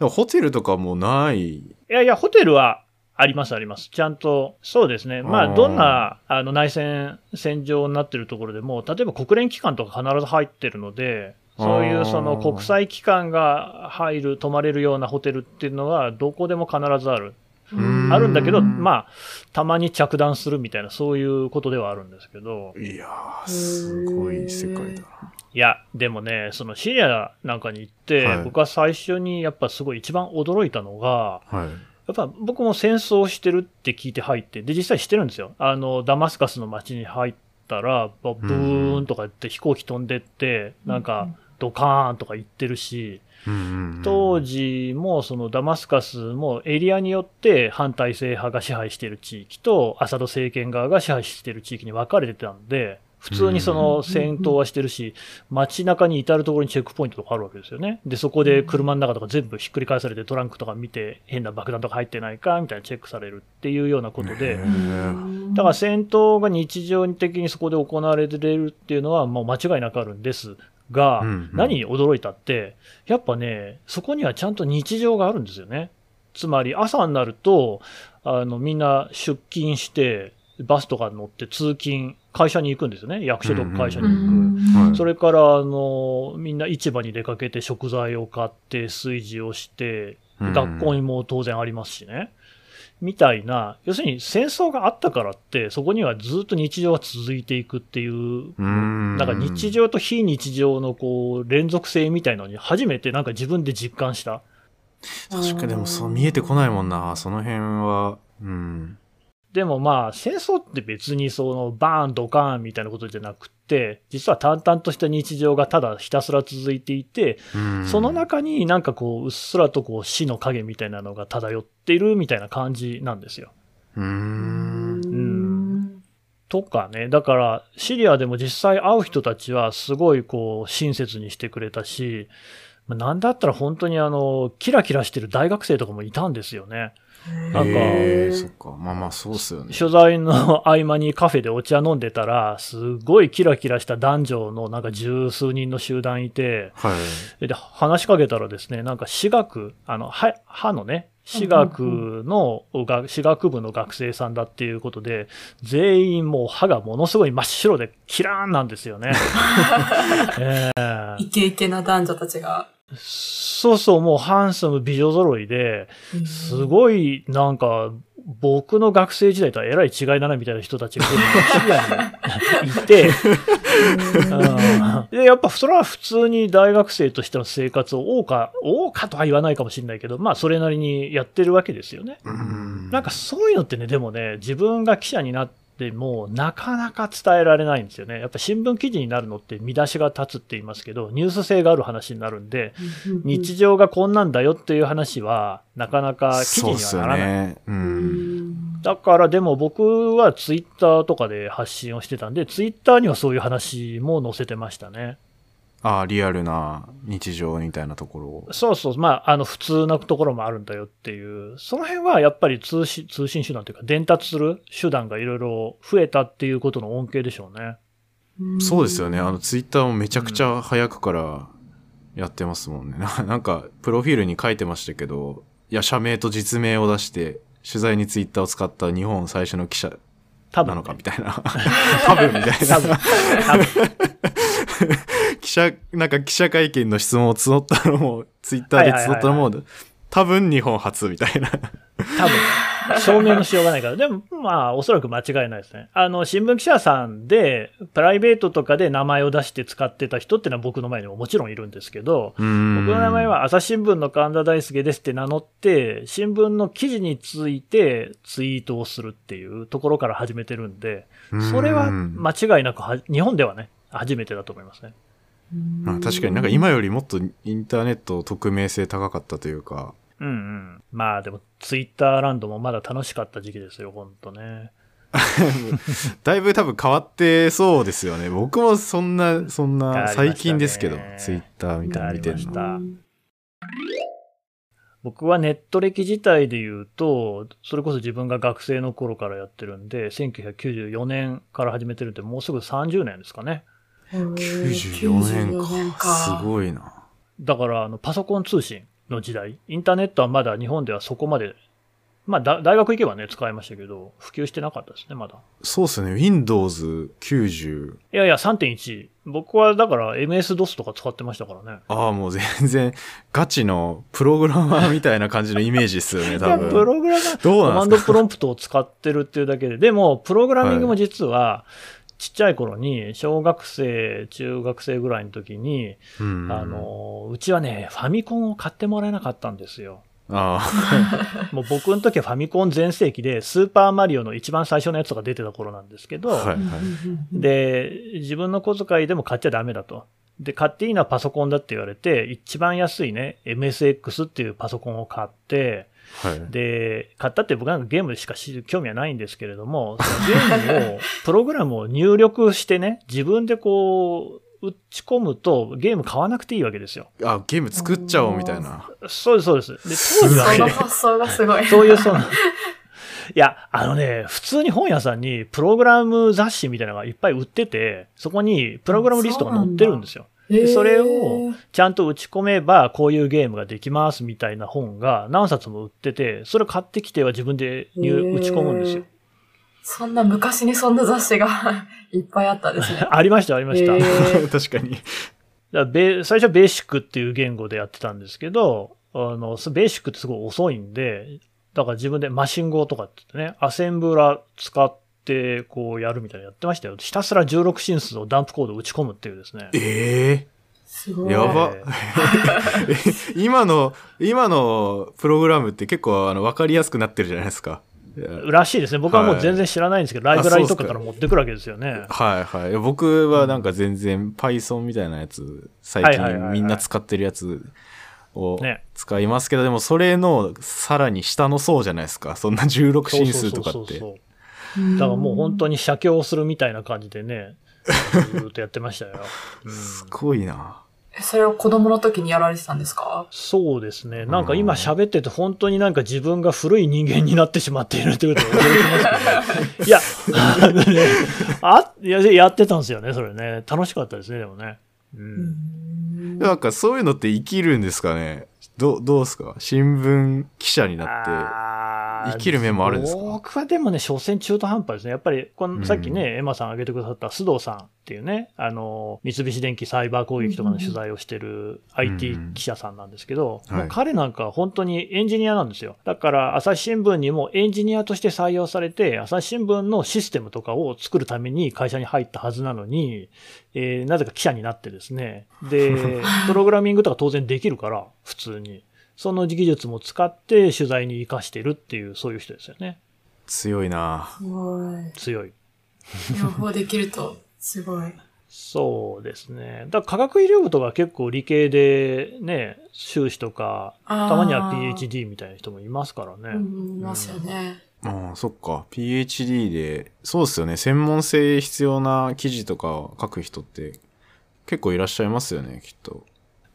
ホテルとかもない？いやいや、ホテルはありますあります。ちゃんと、そうですね。まあ、どんなあの内戦、戦場になってるところでも、例えば国連機関とか必ず入ってるので、そういうその国際機関が入る、泊まれるようなホテルっていうのは、どこでも必ずある。うんあるんだけど、うんまあ、たまに着弾するみたいな、そういうことではあるんですけど、いやー、すごい世界だな。いや、でもね、そのシリアなんかに行って、はい僕は最初にやっぱすごい一番驚いたのが、はい。やっぱ僕も戦争してるって聞いて入って、で、実際してるんですよ。あの、ダマスカスの街に入ったら、ブーンとか言って飛行機飛んでって、なんか、ドカーンとか言ってるし、当時もそのダマスカスもエリアによって反体制派が支配している地域とアサド政権側が支配している地域に分かれてたんで、普通にその戦闘はしてるし、街中に至るところにチェックポイントとかあるわけですよね。で、そこで車の中とか全部ひっくり返されてトランクとか見て変な爆弾とか入ってないかみたいなチェックされるっていうようなことで、だから戦闘が日常的にそこで行われてるっていうのはもう間違いなくあるんですが、何に驚いたって、やっぱね、そこにはちゃんと日常があるんですよね。つまり朝になると、あの、みんな出勤して、バスとか乗って通勤、会社に行くんですよね。役所とか会社に行く。それから、あの、みんな市場に出かけて食材を買って炊事をして、学校にも当然ありますしね。みたいな、要するに戦争があったからって、そこにはずっと日常が続いていくっていう、なんか日常と非日常のこう連続性みたいなのに初めてなんか自分で実感した。確かでもそう見えてこないもんな、その辺は。うん。でもまあ、戦争って別にそのバーンドカーンみたいなことじゃなくて、実は淡々とした日常がただひたすら続いていて、その中になんかこう、うっすらとこう死の影みたいなのが漂っているみたいな感じなんですよ。うん。うん。とかね、だからシリアでも実際会う人たちはすごいこう親切にしてくれたし、なんだったら本当にあの、キラキラしてる大学生とかもいたんですよね。なんか、そっか。まあまあそうっすよね。取材の合間にカフェでお茶飲んでたら、すごいキラキラした男女のなんか十数人の集団いて、はい、で、話しかけたらですね、なんか私学、あの、歯歯のね、私学の、私学部の学生さんだっていうことで、全員もう歯がものすごい真っ白でキラーンなんですよね。<laughs> えー、イケイケな男女たちが。そうそう、もうハンサム美女揃いで、すごいなんか、僕の学生時代とはえらい違いだなみたいな人たちがシリアにいて、で、やっぱそれは普通に大学生としての生活を謳歌、謳歌とは言わないかもしれないけど、まあそれなりにやってるわけですよね。なんかそういうのってね、でもね、自分が記者になって、でも、なかなか伝えられないんですよね。やっぱ新聞記事になるのって見出しが立つって言いますけど、ニュース性がある話になるんで、日常がこんなんだよっていう話は、なかなか記事にはならない。ねうん、だからでも僕はツイッターとかで発信をしてたんで、ツイッターにはそういう話も載せてましたね。ああ、リアルな日常みたいなところを。そうそう。まあ、あの、普通なところもあるんだよっていう。その辺はやっぱり通信、通信手段というか、伝達する手段がいろいろ増えたっていうことの恩恵でしょうね。そうですよね。あの、ツイッターもめちゃくちゃ早くからやってますもんね。うん、なんか、プロフィールに書いてましたけど、いや、社名と実名を出して、取材にツイッターを使った日本最初の記者なのかみたいな。<laughs> 多分みたいな。多分。多分 <laughs> 記者、なんか記者会見の質問を募ったのも、ツイッターで募ったのも、多分日本初みたいな。多分。証明のしようがないから。でも、まあ、おそらく間違いないですね。あの、新聞記者さんで、プライベートとかで名前を出して使ってた人っていうのは僕の前にももちろんいるんですけど、僕の名前は朝日新聞の神田大輔ですって名乗って、新聞の記事についてツイートをするっていうところから始めてるんで、それは間違いなく日本ではね、初めてだと思いますね。まあ、確かになんか今よりもっとインターネット匿名性高かったというか。うんうん。まあでもツイッターランドもまだ楽しかった時期ですよ、ほんとね。<laughs> だいぶ多分変わってそうですよね。僕もそんな、そんな、最近ですけど、ツイッターみたいな見てるの。僕はネット歴自体で言うと、それこそ自分が学生の頃からやってるんで、1994年から始めてるんで、もうすぐ30年ですかね。94年か。すごいな。だから、あの、パソコン通信の時代、インターネットはまだ日本ではそこまで、まあ、大学行けばね、使いましたけど、普及してなかったですね、まだ。そうですね、Windows 90。いやいや、3.1。僕はだから MS-DOS とか使ってましたからね。ああ、もう全然、ガチのプログラマーみたいな感じのイメージですよね、<laughs> 多分。プログラマー、どうコマンドプロンプトを使ってるっていうだけで、でも、プログラミングも実は、はいちっちゃい頃に、小学生、中学生ぐらいの時に、うん、あの、うちはね、ファミコンを買ってもらえなかったんですよ。ああ <laughs> もう僕の時はファミコン全盛期で、スーパーマリオの一番最初のやつが出てた頃なんですけど、はいはい、で、自分の小遣いでも買っちゃダメだと。で、買っていいのはパソコンだって言われて、一番安いね、MSX っていうパソコンを買って、はい。で、買ったって僕なんかゲームしか興味はないんですけれども、そのゲームを、プログラムを入力してね、自分でこう、打ち込むとゲーム買わなくていいわけですよ。あ、ゲーム作っちゃおうみたいな。そうです、そうです。で、当時はね、その発想がすごい。そういう、その、いや、あのね、普通に本屋さんにプログラム雑誌みたいなのがいっぱい売ってて、そこにプログラムリストが載ってるんですよ。でそれをちゃんと打ち込めばこういうゲームができますみたいな本が何冊も売ってて、それを買ってきては自分で入打ち込むんですよ。そんな昔にそんな雑誌が <laughs> いっぱいあったんですね。<laughs> ありました、ありました。<laughs> 確かに。だベ最初はベーシックっていう言語でやってたんですけど、あの、ベーシックってすごい遅いんで、だから自分でマシン語とかって言ってね、アセンブラ使ってこうやるみたいなのやってましたよ。ひたすら16進数をダンプコードを打ち込むっていうですね。えすごい。やばええ <laughs> 今の、今のプログラムって結構あの分かりやすくなってるじゃないですか。らしいですね。僕はもう全然知らないんですけど、はいライブラリとかから持ってくるわけですよね。はいはいいや。僕はなんか全然 Python みたいなやつ、最近みんな使ってるやつをね使いますけど、でもそれのさらに下の層じゃないですか。そんな16進数とかって。そうそうそうそうだからもう本当に写経をするみたいな感じでね、ずっとやってましたよ。うんすごいな。えそれを子供の時にやられてたんですか？そうですね。なんか今喋ってて本当になんか自分が古い人間になってしまっているということを驚きますけど、ね、<laughs> いや、あのね、あ、いや、やってたんですよね、それね。楽しかったですね、でもね。うん。なんかそういうのって生きるんですかね？どどうですか？新聞記者になって。生きる面もあるんですか？僕はでもね、所詮中途半端ですね。やっぱり、こうんのさっきね、エマさん挙げてくださった須藤さんっていうね、あの、三菱電機サイバー攻撃とかの取材をしてる IT 記者さんなんですけど、はいもう彼なんか本当にエンジニアなんですよ。だから、朝日新聞にもエンジニアとして採用されて、朝日新聞のシステムとかを作るために会社に入ったはずなのに、えーなぜか記者になってですね。で、<laughs> プログラミングとか当然できるから、普通に。その技術も使って取材に活かしてるっていう、そういう人ですよね。強いな。すごい。強い。両方できると、すごい。そうですね。だから科学医療部とか結構理系でね、修士とか、たまには PhD みたいな人もいますからうね。ん、いますよね。ああ、そっか。PhD で、そうですよね。専門性必要な記事とか書く人って結構いらっしゃいますよね、きっと。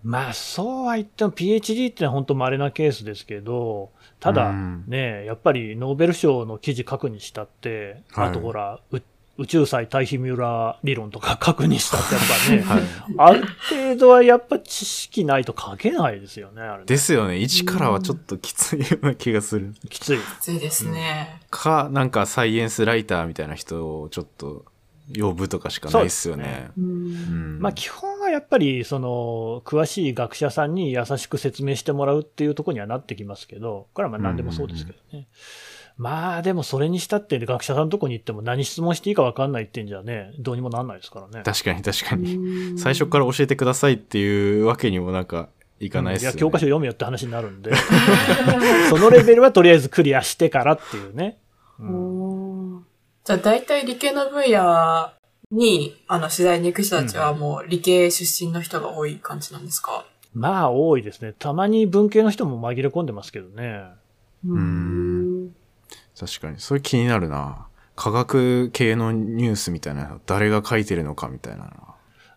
まあそうは言っても PhD ってのは本当稀なケースですけど、ただうんね、やっぱりノーベル賞の記事書くにしたって、はいあとほら、う宇宙際対比ミューラー理論とか書くにしたってやっぱね、<laughs> はい。ある程度はやっぱ知識ないと書けないですよね、あれねですよね。一からはちょっときついような気がする。きつい。きついですね。か、なんかサイエンスライターみたいな人をちょっと呼ぶとかしかないっすよね。う。うんん。まあ基本はやっぱり、その、詳しい学者さんに優しく説明してもらうっていうところにはなってきますけど、これはまあ何でもそうですけどね。まあでもそれにしたって学者さんのとこに行っても何質問していいか分かんないってんじゃね、どうにもなんないですからね。確かに確かに。うん最初から教えてくださいっていうわけにもなんかいかないっすよね。いや、教科書読めよって話になるんで、<laughs> そのレベルはとりあえずクリアしてからっていうね。うんじゃあ大体理系の分野に、あの、取材に行く人たちはもう理系出身の人が多い感じなんですか？まあ多いですね。たまに文系の人も紛れ込んでますけどね。うん。確かに。それ気になるな。科学系のニュースみたいなの誰が書いてるのかみたいなの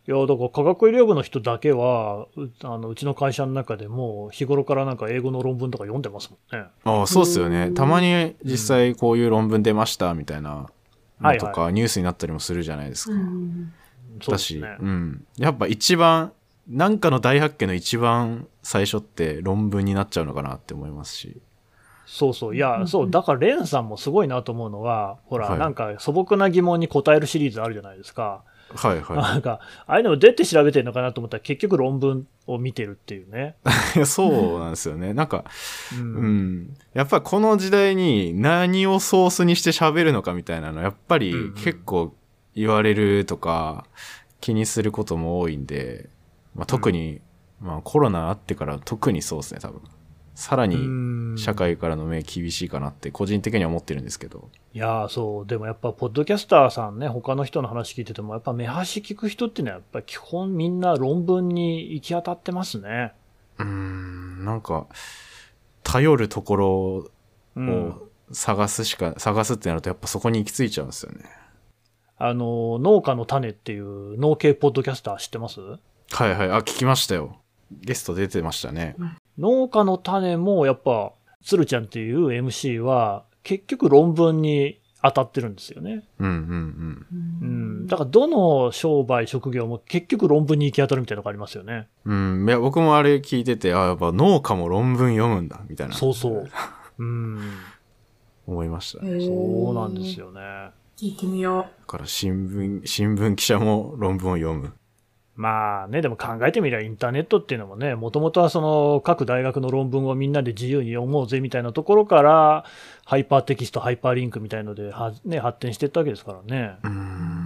いや、だから科学医療部の人だけは、うあのうちの会社の中でも日頃からなんか英語の論文とか読んでますもんね。ああ、そうっすよね。うんたまに実際こういう論文出ましたみたいなのとはかニュースになったりもするじゃないですか。だし、ね。うん。やっぱ一番、なんかの大発見の一番最初って論文になっちゃうのかなって思いますし。そうそう。いや、そう。だからレンさんもすごいなと思うのは、ほら、はいなんか素朴な疑問に答えるシリーズあるじゃないですか。はいはなんか、ああいうのをどうやって調べてるのかなと思ったら結局論文を見てるっていうね。<laughs> そうなんですよね。なんか、ううんん。やっぱこの時代に何をソースにして喋るのかみたいなの、やっぱりうんうん結構言われるとか気にすることも多いんで、まあ、特に、まあコロナあってから特にそうですね、多分。さらにうん社会からの目厳しいかなって個人的には思ってるんですけど。いやーそう、でもやっぱ、ポッドキャスターさんね、他の人の話聞いてても、やっぱ目端聞く人っていうのは、やっぱり基本みんな論文に行き当たってますね。うーん、なんか、頼るところうんを探すしか、探すってなるとやっぱそこに行き着いちゃうんですよね。あの、農家の種っていう農系ポッドキャスター知ってます？はいはい。あ、聞きましたよ。ゲスト出てましたね。農家の種もやっぱ、鶴ちゃんっていう MC は結局論文に当たってるんですよね。うんうんうん。だからどの商売、職業も結局論文に行き当たるみたいなのがありますよね。うん。うん。いや、僕もあれ聞いてて、あ、やっぱ農家も論文読むんだ、みたいな。そうそう。<laughs> うん。思いましたね。そうなんですよ。よね。聞いてみよだから新聞、新聞記者も論文を読む。まあね、でも考えてみりゃインターネットっていうのもね、もともとはその各大学の論文をみんなで自由に読もうぜみたいなところから、ハイパーテキスト、ハイパーリンクみたいのでは、ね、発展していったわけですからね。う。うん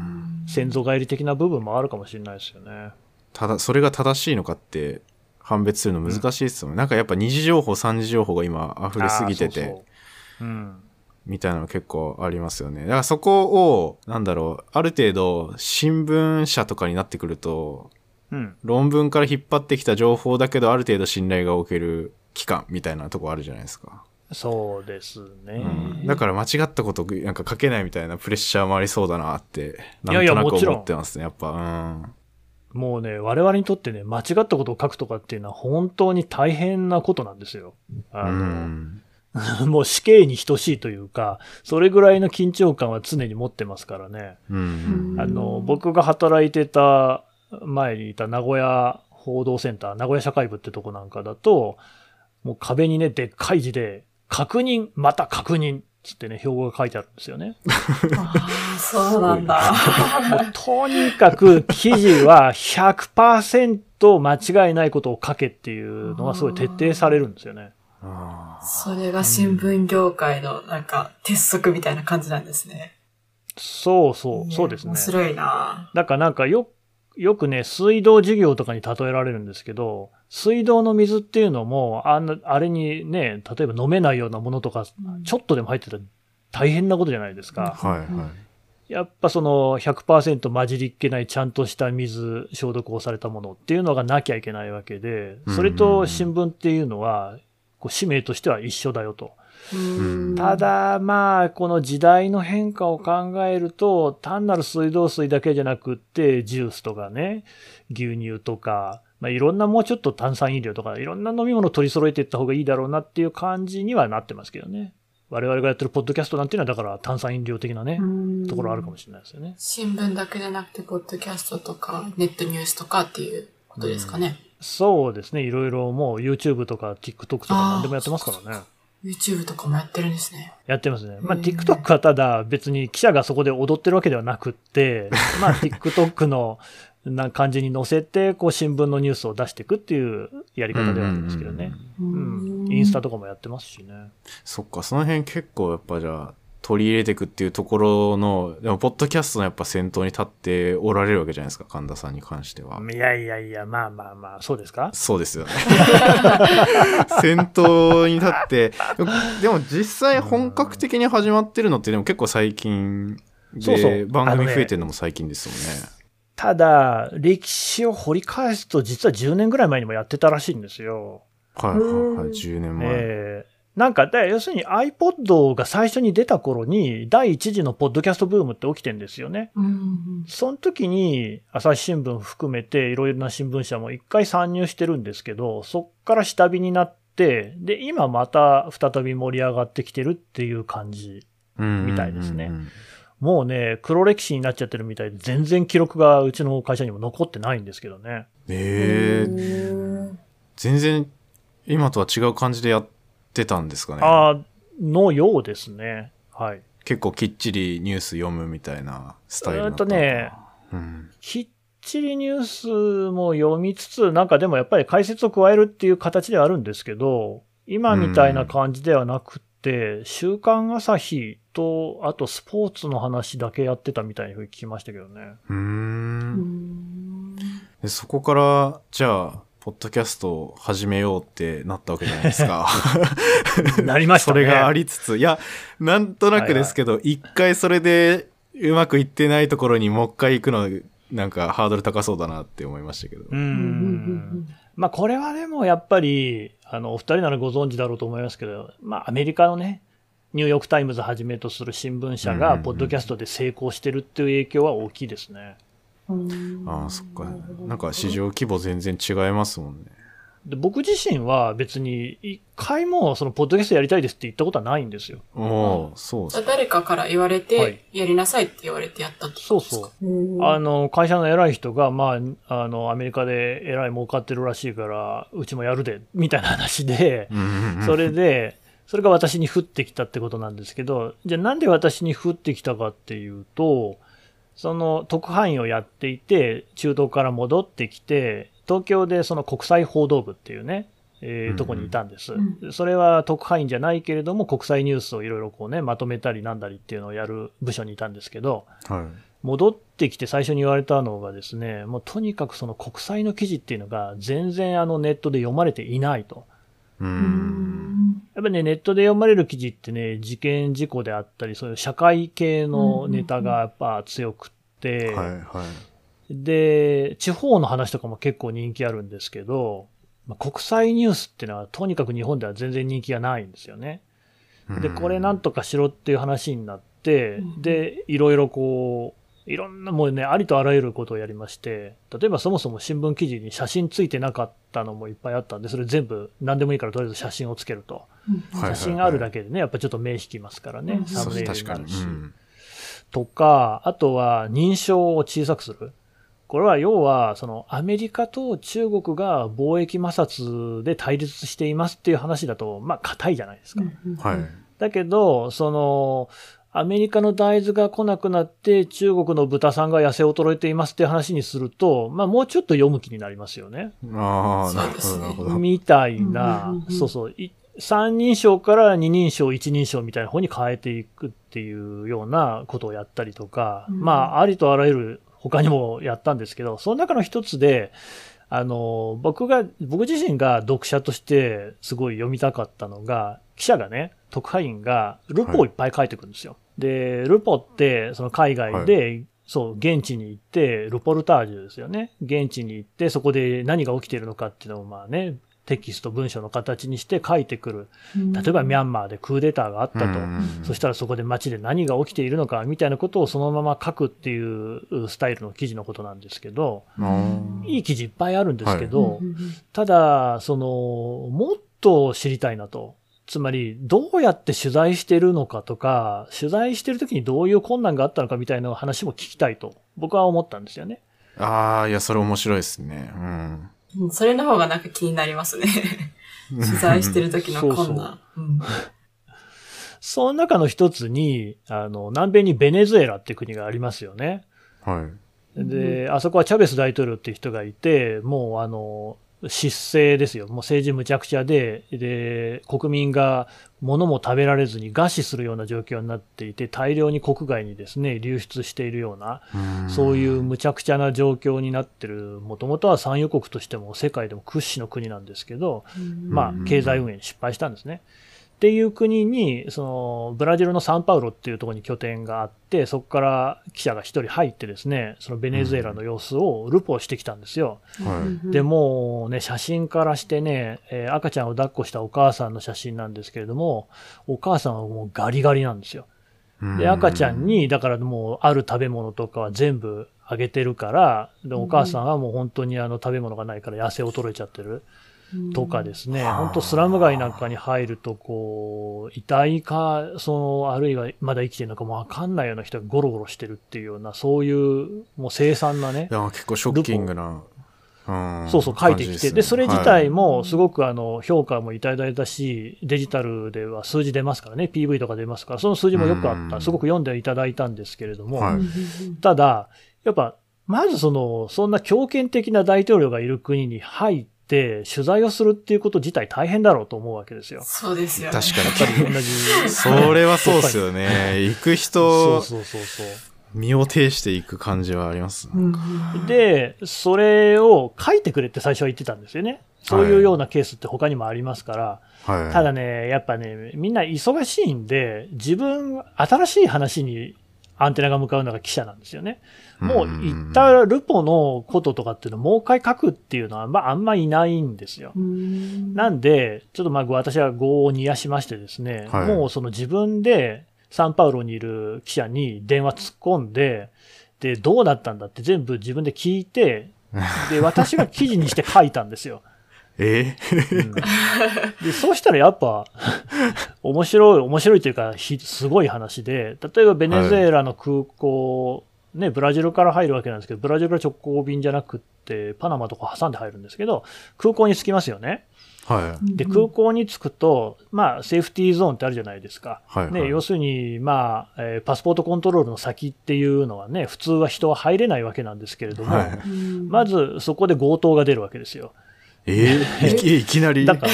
先祖返り的な部分もあるかもしれないですよね。ただ、それが正しいのかって判別するの難しいですよね。なんかやっぱ二次情報、三次情報が今溢れすぎてて。そうそううん。みたいなの結構ありますよね。だからそこを、なんだろう、ある程度新聞社とかになってくると、うん。論文から引っ張ってきた情報だけどある程度信頼がおける機関みたいなとこあるじゃないですか。そうですね。うん、だから間違ったことなんか書けないみたいなプレッシャーもありそうだなって、なんとなく思ってますね。やっぱ、うん。もうね、我々にとってね、間違ったことを書くとかっていうのは本当に大変なことなんですよ。あうの、ん。<laughs> もう死刑に等しいというか、それぐらいの緊張感は常に持ってますからね。うん。あの、僕が働いてた、前にいた名古屋報道センター、名古屋社会部ってとこなんかだと、もう壁にね、でっかい字で、確認、また確認つってね、標語が書いてあるんですよね。<laughs> ああ、そうなんだ。<laughs> とにかく記事は100%間違いないことを書けっていうのがすごい徹底されるんですよね。あそれが新聞業界のなんか鉄則みたいな感じなんですね。そうそう、そうですね面。白いなだからなんかよ、よくね、水道事業とかに例えられるんですけど、水道の水っていうのも、あんな、あれにね、例えば飲めないようなものとか、ちょっとでも入ってたら大変なことじゃないですか。あ。はいはい。やっぱその100%混じりっけないちゃんとした水、消毒をされたものっていうのがなきゃいけないわけで、それと新聞っていうのは、こう使命としては一緒だよと。うんた、だ、まあ、この時代の変化を考えると、単なる水道水だけじゃなくって、ジュースとかね、牛乳とか、まあ、いろんなもうちょっと炭酸飲料とか、いろんな飲み物を取り揃えていった方がいいだろうなっていう感じにはなってますけどね。我々がやってるポッドキャストなんていうのは、だから炭酸飲料的なね、ところあるかもしれないですよね。新聞だけでなくて、ポッドキャストとか、ネットニュースとかっていうことですかね。そうですね。いろいろもう YouTube とか TikTok とか何でもやってますからね。YouTube とかもやってるんですね。やってますね。まあ、うん TikTok はただ別に記者がそこで踊ってるわけではなくって、<laughs> まあ、TikTok のな感じに載せて、こう、新聞のニュースを出していくっていうやり方ではあるんですけどね。うん。インスタとかもやってますしね。そっか、その辺結構やっぱじゃあ、取り入れていくっていうところの、でも、ポッドキャストのやっぱ先頭に立っておられるわけじゃないですか、神田さんに関しては。いやいやいや、まあまあまあ、そうですか？そうですよね。<laughs> 先頭に立って、でも実際本格的に始まってるのってでも結構最近で、そうそう番組増えてるのも最近ですよね。ただ、歴史を掘り返すと、実は10年ぐらい前にもやってたらしいんですよ。はいはいはい、10年前。ええなんか、だ要するに iPod が最初に出た頃に、第一次のポッドキャストブームって起きてんですよね。うん。その時に、朝日新聞含めていろいろな新聞社も一回参入してるんですけど、そっから下火になって、で、今また再び盛り上がってきてるっていう感じ。うんみたいですねもうね、黒歴史になっちゃってるみたいで、全然記録がうちの会社にも残ってないんですけどね。ええうん全然今とは違う感じでやってたんですかね。ああ、のようですね。はい。結構きっちりニュース読むみたいなスタイルだったのかなうーんとね、うん。きっちりニュースも読みつつ、なんかでもやっぱり解説を加えるっていう形ではあるんですけど、今みたいな感じではなくて、週刊朝日と、あとスポーツの話だけやってたみたいに聞きましたけどね。うんんでそこから、じゃあ、ポッドキャストを始めようってなったわけじゃないですか。<laughs> なりましたね。それがありつつ、いや、なんとなくですけど、一、回それでうまくいってないところにもう一回行くの、なんかハードル高そうだなって思いましたけど。う。うんんまあこれはでもやっぱり、あの、お二人ならご存知だろうと思いますけど、まあ、アメリカのね、ニューヨークタイムズはじめとする新聞社が、ポッドキャストで成功してるっていう影響は大きいですね。ああ、そっか。なんか市場規模全然違いますもんね。で僕自身は別に一回もそのポッドキャストやりたいですって言ったことはないんですよ。おおそう誰かから言われはいて、やりなさいって言われてやったってそうそう。あの、会社の偉い人が、まあ、あの、アメリカで偉い儲かってるらしいから、うちもやるで、みたいな話で、それで、それが私に降ってきたってことなんですけど、じゃあなんで私に降ってきたかっていうと、その特派員をやっていて、中東から戻ってきて、東京でその国際報道部っていうね、えーとこにいたんです、うんそれは特派員じゃないけれども、国際ニュースをいろいろこうね、まとめたりなんだりっていうのをやる部署にいたんですけど、はい。戻ってきて最初に言われたのがですね、もうとにかくその国際の記事っていうのが全然あのネットで読まれていないと。う。うんん。やっぱりね、ネットで読まれる記事ってね、事件事故であったり、そういう社会系のネタがやっぱ強くって、はいはい。で、地方の話とかも結構人気あるんですけど、まあ、国際ニュースっていうのはとにかく日本では全然人気がないんですよね。で、これなんとかしろっていう話になってう、んで、いろいろこう、いろんなもうね、ありとあらゆることをやりまして、例えばそもそも新聞記事に写真ついてなかったのもいっぱいあったんで、それ全部何でもいいからとりあえず写真をつけると。はい写真あるだけでね、やっぱちょっと目引きますからねう、んサムネイルに。になるし。うんとか、あとは認証を小さくする。これは要は、そのアメリカと中国が貿易摩擦で対立していますっていう話だと、まあ硬いじゃないですか。はい。だけど、その、アメリカの大豆が来なくなって中国の豚さんが痩せ衰えていますっていう話にすると、まあもうちょっと読む気になりますよね。ああ、なるほど、そうですね。なるほど。みたいな。そうそう、い三人称から二人称、一人称みたいな方に変えていくっていうようなことをやったりとか、うん。まあ、ありとあらゆる他にもやったんですけど、その中の一つで、あの、僕が、僕自身が読者としてすごい読みたかったのが、記者がね、特派員がルポをいっぱい書いてくるんですよ。で、ルポって、その海外で、そう、現地に行って、ルポルタージュですよね。現地に行って、そこで何が起きているのかっていうのを、まあね、テキスト、文章の形にして書いてくる。例えばミャンマーでクーデターがあったと。そしたらそこで街で何が起きているのかみたいなことをそのまま書くっていうスタイルの記事のことなんですけど、いい記事いっぱいあるんですけど、ただ、その、もっと知りたいなと。つまり、どうやって取材してるのかとか、取材してる時にどういう困難があったのかみたいな話も聞きたいと、僕は思ったんですよね。ああ、いや、それ面白いですね。うん。うんそれの方がなんか気になりますね。<laughs> 取材してる時の困難。うんその中の一つに、あの、南米にベネズエラっていう国がありますよね。はい。で、あそこはチャベス大統領っていう人がいて、もうあの、失勢ですよ。もう政治むちゃくちゃで、で、国民が物も食べられずに餓死するような状況になっていて、大量に国外にですね、流出しているような、そういうむちゃくちゃな状況になってる、もともとは産油国としても世界でも屈指の国なんですけど、まあ、経済運営に失敗したんですね。っていう国に、その、ブラジルのサンパウロっていうところに拠点があって、そこから記者が一人入ってですね、そのベネズエラの様子をルポしてきたんですよ。はい。で、もうね、写真からしてね、えー赤ちゃんを抱っこしたお母さんの写真なんですけれども、お母さんはもうガリガリなんですよ。で、赤ちゃんに、だからもう、ある食べ物とかは全部あげてるから、で、お母さんはもう本当にあの食べ物がないから痩せ衰えちゃってる。とかですね、はあ本当スラム街なんかに入ると、こう、遺体か、その、あるいはまだ生きてるのかもわかんないような人がゴロゴロしてるっていうような、そういう、もう凄惨なねい、や、結構ショッキングな。うんそうそう書いてきて、で、それ自体も、もすごくあの、評価もいただいたし、デジタルでは数字出ますからね、PV とか出ますから、その数字もよくあった、うん。すごく読んでいただいたんですけれども、はい。ただ、やっぱ、まずその、そんな強権的な大統領がいる国に入って、取材をするっていうこと自体大変だろうと思うわけですよ。そうですよね。確かやっぱり同じ。に。それはそうですよね。行く人、そうそうそうそう。身を挺していく感じはありますね。うんで、それを書いてくれって最初は言ってたんですよね。そういうようなケースって他にもありますから。はい。ただね、やっぱね、みんな忙しいんで、自分、新しい話にアンテナが向かうのが記者なんですよね。もう言ったルポのこととかっていうのをもう一回書くっていうのは、まあ、あんまいないんですよ。なんで、ちょっとまあ私は業を煮やしましてですね、はい、もうその自分でサンパウロにいる記者に電話突っ込んで、で、どうだったんだって全部自分で聞いて、で、<laughs> 私が記事にして書いたんですよ。<laughs> え？ー、うん、でそうしたらやっぱ、面白い、面白いというか、すごい話で、例えばベネズエラの空港、はい、ね、ブラジルから入るわけなんですけど、ブラジルから直行便じゃなくって、パナマとか挟んで入るんですけど、空港に着きますよね。はい、で空港に着くと、まあ、セーフティーゾーンってあるじゃないですか、はいはい、ね、要するに、まあえー、パスポートコントロールの先っていうのはね、普通は人は入れないわけなんですけれども、はい、まずそこで強盗が出るわけですよ。えー、いきなり？<laughs> だから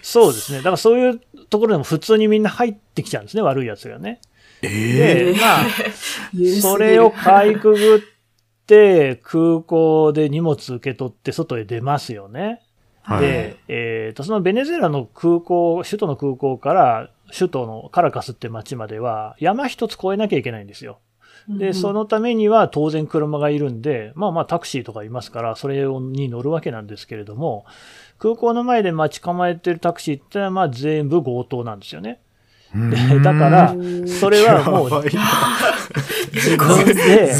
そうですね、だからそういうところでも普通にみんな入ってきちゃうんですね、悪いやつがね。えー、で、まあ、<laughs> それをかいくぐって、空港で荷物受け取って外へ出ますよね。はい、で、えーと、そのベネズエラの空港、首都の空港から首都のカラカスって街までは山一つ越えなきゃいけないんですよ。で、そのためには当然車がいるんで、まあまあタクシーとかいますから、それに乗るわけなんですけれども、空港の前で待ち構えてるタクシーってのはまあ全部強盗なんですよね。でだから、それはもう、自分で、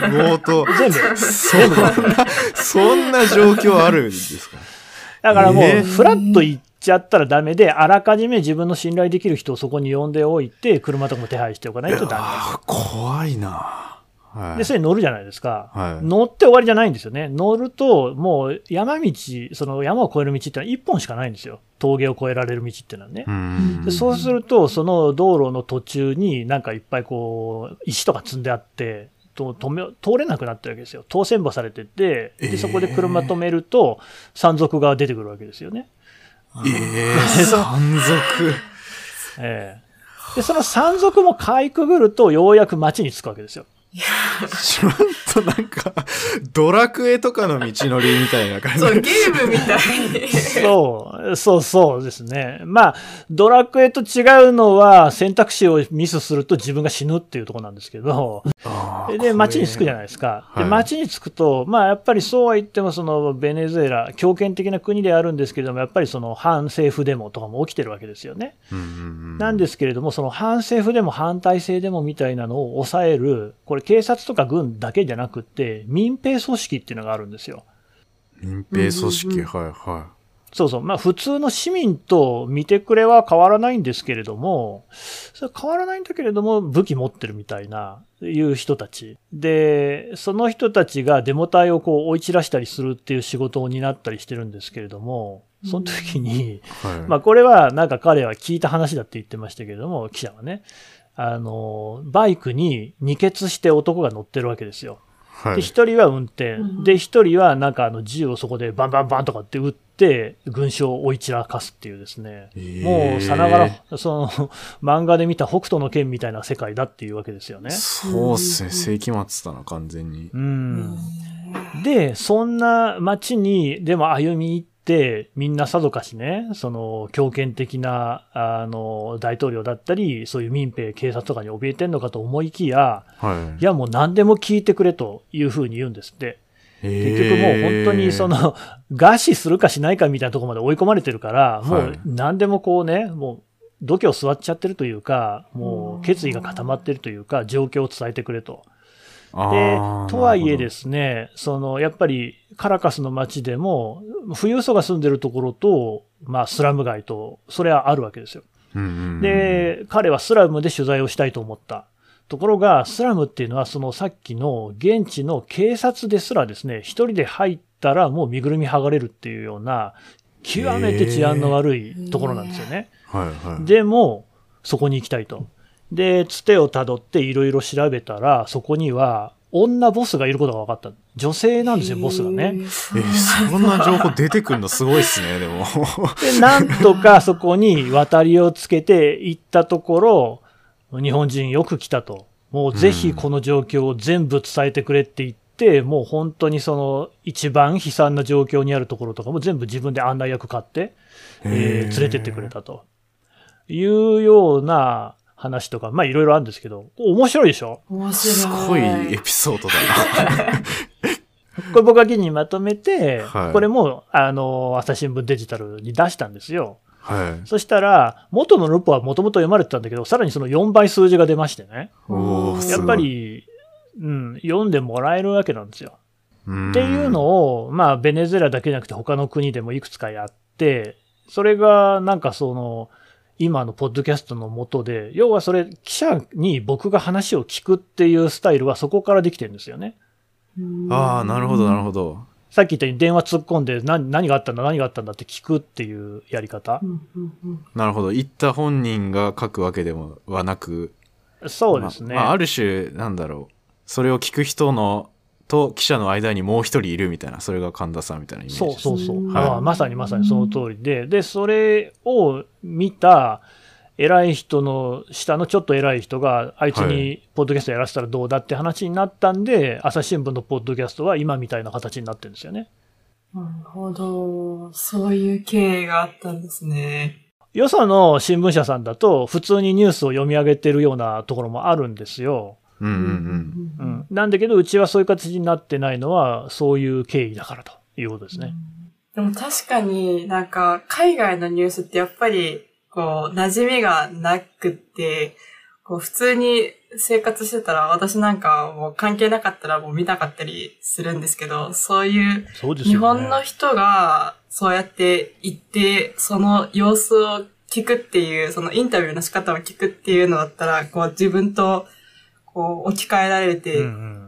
強盗。全部、全部。そんな状況あるんですか？だからもう、フラッと行っちゃったらダメで、あらかじめ自分の信頼できる人をそこに呼んでおいて、車とかも手配しておかないとダメ。怖いなはい、で、それ乗るじゃないですか、はい、乗って終わりじゃないんですよね。乗ると、もう山道、その山を越える道ってのは1本しかないんですよ。峠を越えられる道っていうのはね。でそうすると、その道路の途中になんかいっぱいこう、石とか積んであって、と止め通れなくなってるわけですよ。当選簿されてて、でそこで車止めると、山賊が出てくるわけですよね。ええー、山賊。ええー、で、その山賊もかいくぐると、ようやく町に着くわけですよ。となんか、ドラクエとかの道のりみたいな感じ。そう、ゲームみたい。そう、そうそうですね。まあ、ドラクエと違うのは選択肢をミスすると自分が死ぬっていうところなんですけど、で、街に着くじゃないですか。で、街に着くと、まあ、やっぱりそうは言っても、その、ベネズエラ、強権的な国であるんですけれども、やっぱりその、反政府デモとかも起きてるわけですよね。なんですけれども、その、反政府デモ、反体制デモみたいなのを抑える、これ警察とか軍だけじゃなくて、民兵組織っていうのがあるんですよ。民兵組織、はいはい。そうそう。まあ普通の市民と見てくれは変わらないんですけれども、それ変わらないんだけれども武器持ってるみたいな、いう人たち。で、その人たちがデモ隊をこう追い散らしたりするっていう仕事を担ったりしてるんですけれども、その時に、はい、まあこれはなんか彼は聞いた話だって言ってましたけれども、記者はね。あの、バイクに二欠して男が乗ってるわけですよ。はい、で、一人は運転。で、一人はなんかあの銃をそこでバンバンバンとかって撃って、群衆を追い散らかすっていうですね。えー、もうさながら、<laughs> その、漫画で見た北斗の剣みたいな世界だっていうわけですよね。そうっすね。世紀末だな、完全に。うん。で、そんな街に、でも歩みみんなさぞかしね、その強権的なあの大統領だったり、そういう民兵、警察とかに怯えてんのかと思いきや、はい、いや、もう何でも聞いてくれというふうに言うんですって。結局もう本当にその、餓死するかしないかみたいなところまで追い込まれてるから、もう何でもこうね、もう度胸座っちゃってるというか、もう決意が固まってるというか、状況を伝えてくれと。で、とはいえですね、その、やっぱりカラカスの街でも、富裕層が住んでるところと、まあ、スラム街と、それはあるわけですよ。で、彼はスラムで取材をしたいと思った。ところが、スラムっていうのは、そのさっきの現地の警察ですらですね、一人で入ったらもう身ぐるみ剥がれるっていうような、極めて治安の悪いところなんですよね。はいはい、でも、そこに行きたいと。で、つてをたどっていろいろ調べたら、そこには女ボスがいることが分かった。女性なんですよ、ボスがね。えー、そんな情報出てくるのすごいっすね、でも。<laughs> で、なんとかそこに渡りをつけて行ったところ、日本人よく来たと。もうぜひこの状況を全部伝えてくれって言って、うん、もう本当にその一番悲惨な状況にあるところとかも全部自分で案内役買って、えー、連れてってくれたというような話とか、まあいろいろあるんですけど、面白いでしょ？面白い。すごいエピソードだな。<laughs> これ僕が記事にまとめて、はいこれも、あの、朝日新聞デジタルに出したんですよ。はい。そしたら、元のルポはもともと読まれてたんだけど、さらにその4倍数字が出ましてね。おーややっぱ、り、うん、読んでもらえるわけなんですよ。っっていうのを、まあ、ベネズエラだけじゃなくて他の国でもいくつかやって、それがなんかその、今のポッドキャストの元で、要はそれ、記者に僕が話を聞くっていうスタイルはそこからできてるんですよね。ああ、なるほど、なるど。ほど。さっき言ったように電話突っ込んで何何があったんだ、何があったんだって聞くっていうやり方う。んうんうんなるほど。言った本人が書くわけでもはなく、そうですね。まあまあある種、なんだろう。それを聞く人の、と記者の間にもう一人いるみたいな、それが神田さんみたいなイメージそうです。そうそう。うんああまさにまさにその通りで、で、それを見た偉い人の下のちょっと偉い人が、あいつはにポッドキャストやらせたらどうだって話になったんで、朝日新聞のポッドキャストは今みたいな形になってるんですよね。なるほど。そういう経緯があったんですね。よその新聞社さんだと、普通にニュースを読み上げてるようなところもあるんですよ。うんうんうん。なんだけど、うちはそういう形になってないのは、そういう経緯だからということですね。でも確かになんか海外のニュースってやっぱりこう馴染みがなくって、こう普通に生活してたら私なんかもう関係なかったらもう見なかったりするんですけど、そういう日そうですよね。本の人がそうやって行って、その様子を聞くっていう、そのインタビューの仕方を聞くっていうのだったら、こう自分とこう置き換えられて、うんうん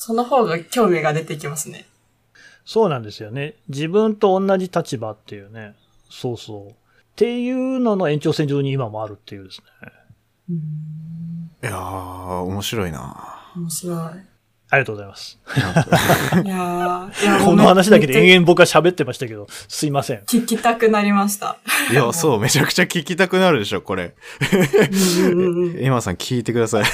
その方が興味が出てきますね。そうなんですよね。自分と同じ立場っていうね。そうそう。っていうのの延長線上に今もあるっていうですね。いやー、面白いな。面白い。ありがとうございます。いやーいや <laughs> この話だけで延々僕は喋ってましたけど、すいません。聞きたくなりました。いや、そう、めちゃくちゃ聞きたくなるでしょ、これ。うんうんうん今さん聞いてください。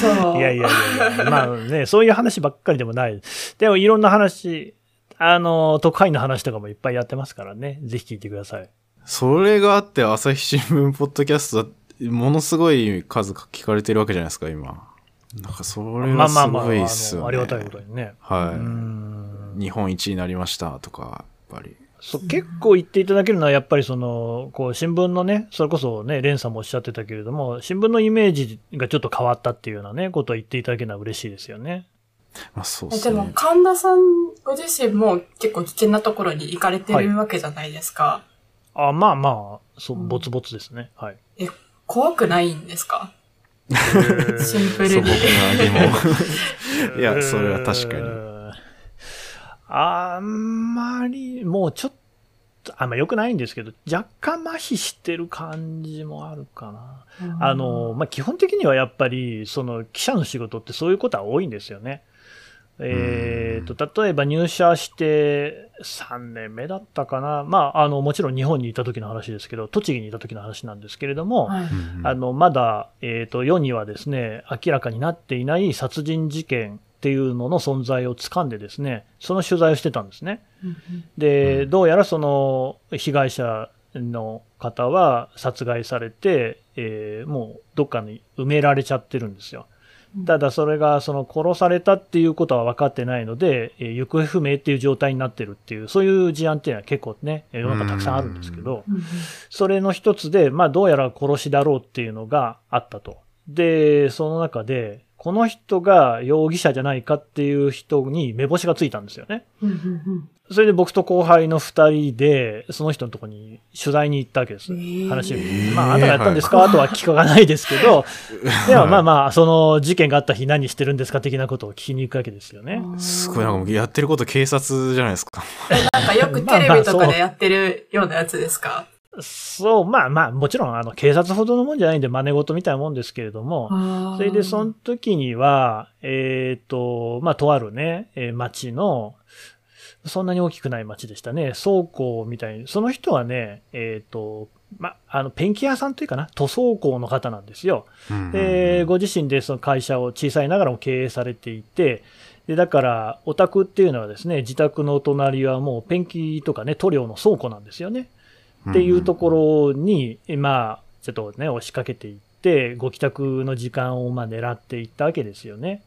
そう。いやいやいやいや、まあね、そういう話ばっかりでもない。でもいろんな話、あの、特派員の話とかもいっぱいやってますからね。ぜひ聞いてください。それがあって、朝日新聞ポッドキャスト、ものすごい数聞かれてるわけじゃないですか、今。なんか、それまあはすまあまあ、あごいっすよね。のありがたいことにね。うはんい。日本一になりましたとか、やっぱり。そう結構言っていただけるのは、やっぱりその、こう、新聞のね、それこそね、レンさんもおっしゃってたけれども、新聞のイメージがちょっと変わったっていうようなね、ことを言っていただけるのは嬉しいですよね。まあ、そうっえでもすね、。神田さんご自身も結構危険なところに行かれてるわけじゃないですか。あまあまあ、そうう、んぼつぼつですね。はい。怖くないんですか？シンプ素朴ルに。な疑問。いやそれは確かにに。あんまり、もうちょっと、あんま良くないんですけど、若干麻痺してる感じもあるかな。あの、まあ、基本的にはやっぱり、その記者の仕事ってそういうことは多いんですよね。えー、と、例えば入社して3年目だったかな。まあ、あの、もちろん日本にいた時の話ですけど、栃木にいた時の話なんですけれども、はいうんあの、まだ、えっ、と、世にはですね、明らかになっていない殺人事件っていうのの存在をつかんでですね、その取材をしてたんですね。うんで、うんどうやらその被害者の方は殺害されて、えーもうどっかに埋められちゃってるんですよ。ただそれがその殺されたっていうことは分かってないので、えー行方不明っていう状態になってるっていう、そういう事案っていうのは結構ね、世の中たくさんあるんですけど、うん。それの一つで、まあどうやら殺しだろうっていうのがあったと。で、その中で、この人が容疑者じゃないかっていう人に目星がついたんですよね。それで僕と後輩の二人で、その人のところに取材に行ったわけです。へー。話を。まあ、あなたがやったんですか？とは聞かないですけど、でもまあまあ、その事件があった日何してるんですか的なことを聞きに行くわけですよね。うんすごいなんかやってること警察じゃないですか。なんかよくテレビとかでやってるようなやつですか？そう、まあまあ、もちろん、あの、警察ほどのもんじゃないんで、真似事みたいなもんですけれども、それで、その時には、えっ、と、まあ、とあるね、えー町の、そんなに大きくない町でしたね。倉庫みたいに。その人はね、えっ、と、ま、あの、ペンキ屋さんというかな、塗装工の方なんですよ。で、ご自身でその会社を小さいながらも経営されていて、で、だから、お宅っていうのはですね、自宅の隣はもうペンキとかね、塗料の倉庫なんですよね。っていうところに、まあ、ちょっとね、押しかけていっって、ご帰宅の時間をまあ狙っていったわけですよね。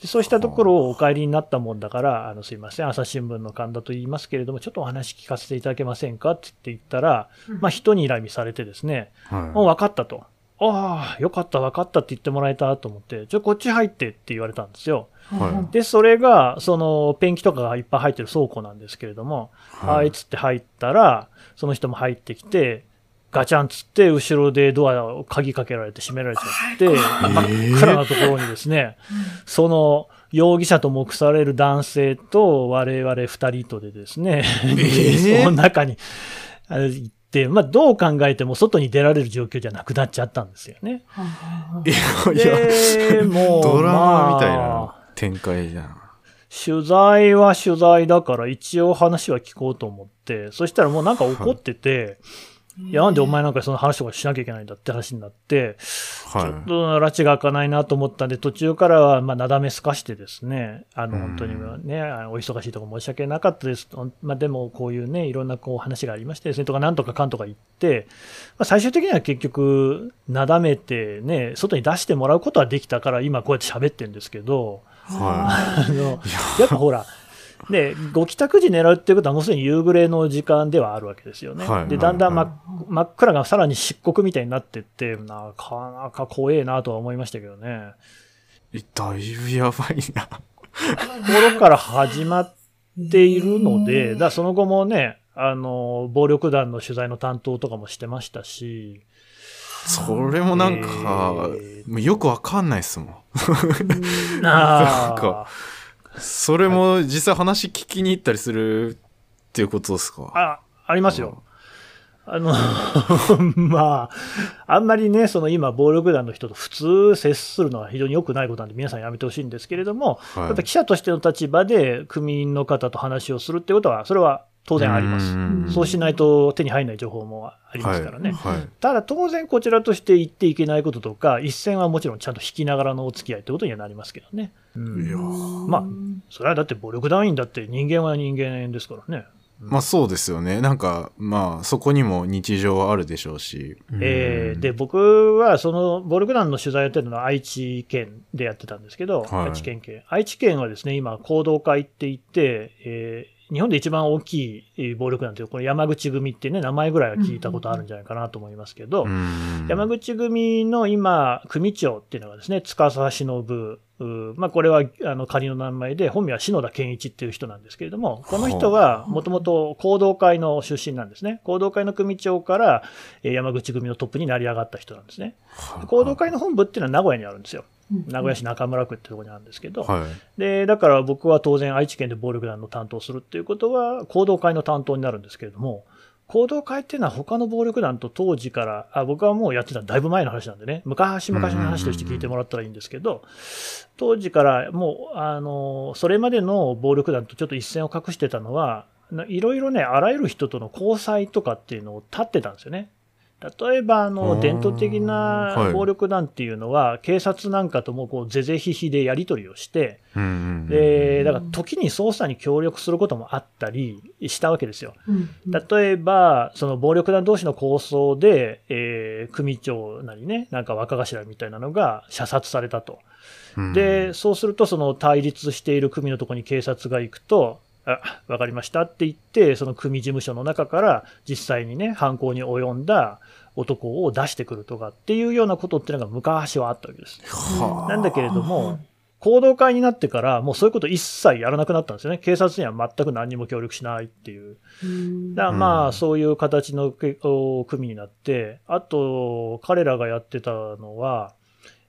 でそうしたところをお帰りになったもんだから、あのすいません、朝日新聞の神田と言いますけれども、ちょっとお話聞かせていただけませんかって言ったら、まあ、人に睨みされてですね、もうは分かったと。ああ、よかった、分かったって言ってもらえたと思って、ちょ、こっち入ってって言われたんですよ。はで、それが、その、ペンキとかがいっぱい入ってる倉庫なんですけれども、い。はい、つって入ったら、その人も入ってきて、ガチャンつって、後ろでドアを鍵かけられて閉められちゃって、真っ暗なところにですね、その、容疑者と目される男性と我々二人とでですね、ー？<laughs> その中に行って、まあどう考えても外に出られる状況じゃなくなっちゃったんですよね。いや、いや、で、もう、ドラマみたいまあな展開じゃん。取材は取材だから一応話は聞こうと思って、そしたらもうなんか怒ってて、いや、なんでお前なんかその話とかしなきゃいけないんだって話になって、ちょっはと拉致が開かないなと思ったんで、途中からはまあなだめすかしてですね、あのうん。本当にね、お忙しいところ申し訳なかったですと、まあ、でもこういうね、いろんなこう話がありましてですね、とかなんとかかんとか言って、まあ、最終的には結局、なだめてね、外に出してもらうことはできたから、今こうやって喋ってるんですけど、い。はあのやっぱほら、ね、ご帰宅時狙うっていうことは、もうすでに夕暮れの時間ではあるわけですよね。はいで、だんだん真,、はい真っ暗がさらに漆黒みたいになってって、なかなか怖えなとは思いましたけどね。い。だいぶやばいな。ところから始まっているので、だその後もね、あの、暴力団の取材の担当とかもしてましたし、それもなんか、えもうよくわかんないっすもん。<laughs> あなんかそれも実際話聞きに行ったりするっていうことですか？あ、ありますよ。あの、<laughs> まあ、あんまりね、その今、暴力団の人と普通接するのは非常に良くないことなんで、皆さんやめてほしいんですけれども、はいやっぱ記者としての立場で、組員の方と話をするってことは、それは当然あります。うんそうしないと手に入らない情報もありますからね。はい。はいただ当然こちらとして言っていけないこととか、一線はもちろんちゃんと引きながらのお付き合いってことにはなりますけどね。うんいやまあ、それはだって暴力団員だって人間は人間ですからね。まあそうですよね。なんか、まあそこにも日常はあるでしょうし。えーで、僕はその暴力団の取材をやってるのは愛知県でやってたんですけど、はい愛知県警。愛知県はですね、今、行動会って言って、えー日本で一番大きいえー暴力団という、これ山口組ってね、名前ぐらいは聞いたことあるんじゃないかなと思いますけど、うん山口組の今、組長っていうのがですね、司忍、うまあ、これはあの仮の名前で、本名は篠田健一っていう人なんですけれども、この人はもともと行動会の出身なんですね。行動会の組長からえー山口組のトップになり上がった人なんですね。行動会の本部っていうのは名古屋にあるんですよ。名古屋市中村区ってところにあるんですけど、はい。で、だから僕は当然愛知県で暴力団の担当をするっていうことは、行動会の担当になるんですけれども、行動会っていうのは他の暴力団と当時から、あ僕はもうやってただいぶ前の話なんでね、昔々の話として聞いてもらったらいいんですけど、当時からもう、あの、それまでの暴力団とちょっと一線を画してたのは、ないろいろね、あらゆる人との交際とかっていうのを立ってたんですよね。例えば、ああの、ー伝統的なはい暴力団っていうのは、警察なんかともこう、ぜぜひひでやり取りをして、うんうんうんで、だから時に捜査に協力することもあったりしたわけですよ。うん例えば、その暴力団同士の抗争で、えー組長なりね、なんか若頭みたいなのが射殺されたと。うんで、そうすると、その対立している組のところに警察が行くと、あ、わかりましたって言って、その組事務所の中から実際にね、犯行に及んだ男を出してくるとかっていうようなことっていうのが昔はあったわけです。はあなんだけれども、行動会になってから、もうそういうこと一切やらなくなったんですよね。警察には全く何にも協力しないっていう。だからまあ、うんそういう形のけお組になって、あと、彼らがやってたのは、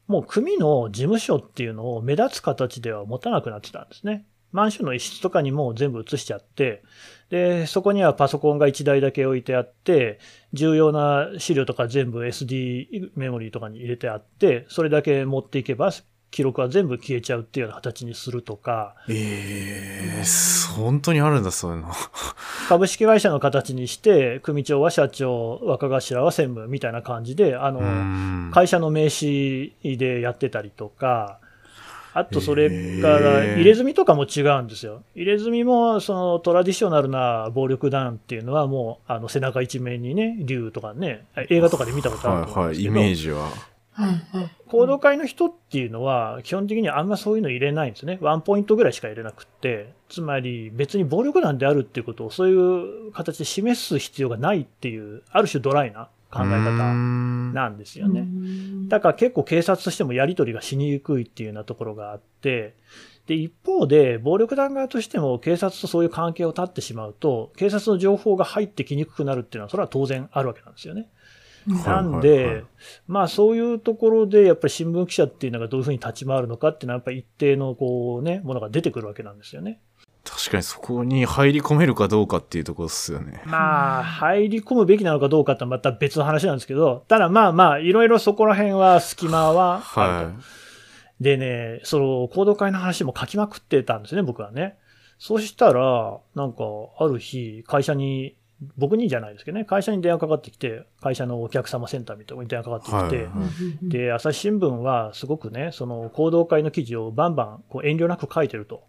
もう組の事務所っていうのを目立つ形では持たなくなってたんですね。マンションの一室とかにも全部移しちゃって、で、そこにはパソコンが1台だけ置いてあって、重要な資料とか全部 SD メモリーとかに入れてあって、それだけ持っていけば、記録は全部消えちゃうっていうような形にするとか、ええ本当にあるんだ、そういうの。<laughs> 株式会社の形にして、組長は社長、若頭は専務みたいな感じで、あの、うん会社の名刺でやってたりとか、あとそれから入れ墨とかも違うんですよ。入れ墨もそのトラディショナルな暴力団っていうのはもうあの背中一面にね、竜とかね、映画とかで見たことあると思うんはいはい、イですけど、メージは。行動会の人っていうのは、基本的にはあんまそういうの入れないんですね。ワンポイントぐらいしか入れなくって。つまり、別に暴力団であるっていうことをそういう形で示す必要がないっていう、ある種ドライな考え方んなんですよね。ねだから結構警察としてもやり取りがしにくいっていうようなところがあって、で、一方で、暴力団側としても警察とそういう関係を断ってしまうと、警察の情報が入ってきにくくなるっていうのは、それは当然あるわけなんですよね。はいなんで、まあそういうところで、やっぱり新聞記者っていうのがどういうふうに立ち回るのかっていうのは、やっぱり一定のこうね、ものが出てくるわけなんですよね。確かにそこに入り込めるかどうかっていうところですよね。まあ、入り込むべきなのかどうかってまた別の話なんですけど、ただまあまあ、いろいろそこら辺は隙間は。はでね、その、行動会の話も書きまくってたんですね、僕はね。そうしたら、なんか、ある日、会社に、僕にじゃないですけどね、会社に電話かかってきて、会社のお客様センターみたいに電話かかってきて、はいで、朝日新聞はすごくね、その行動会の記事をバンバンこう遠慮なく書いてると。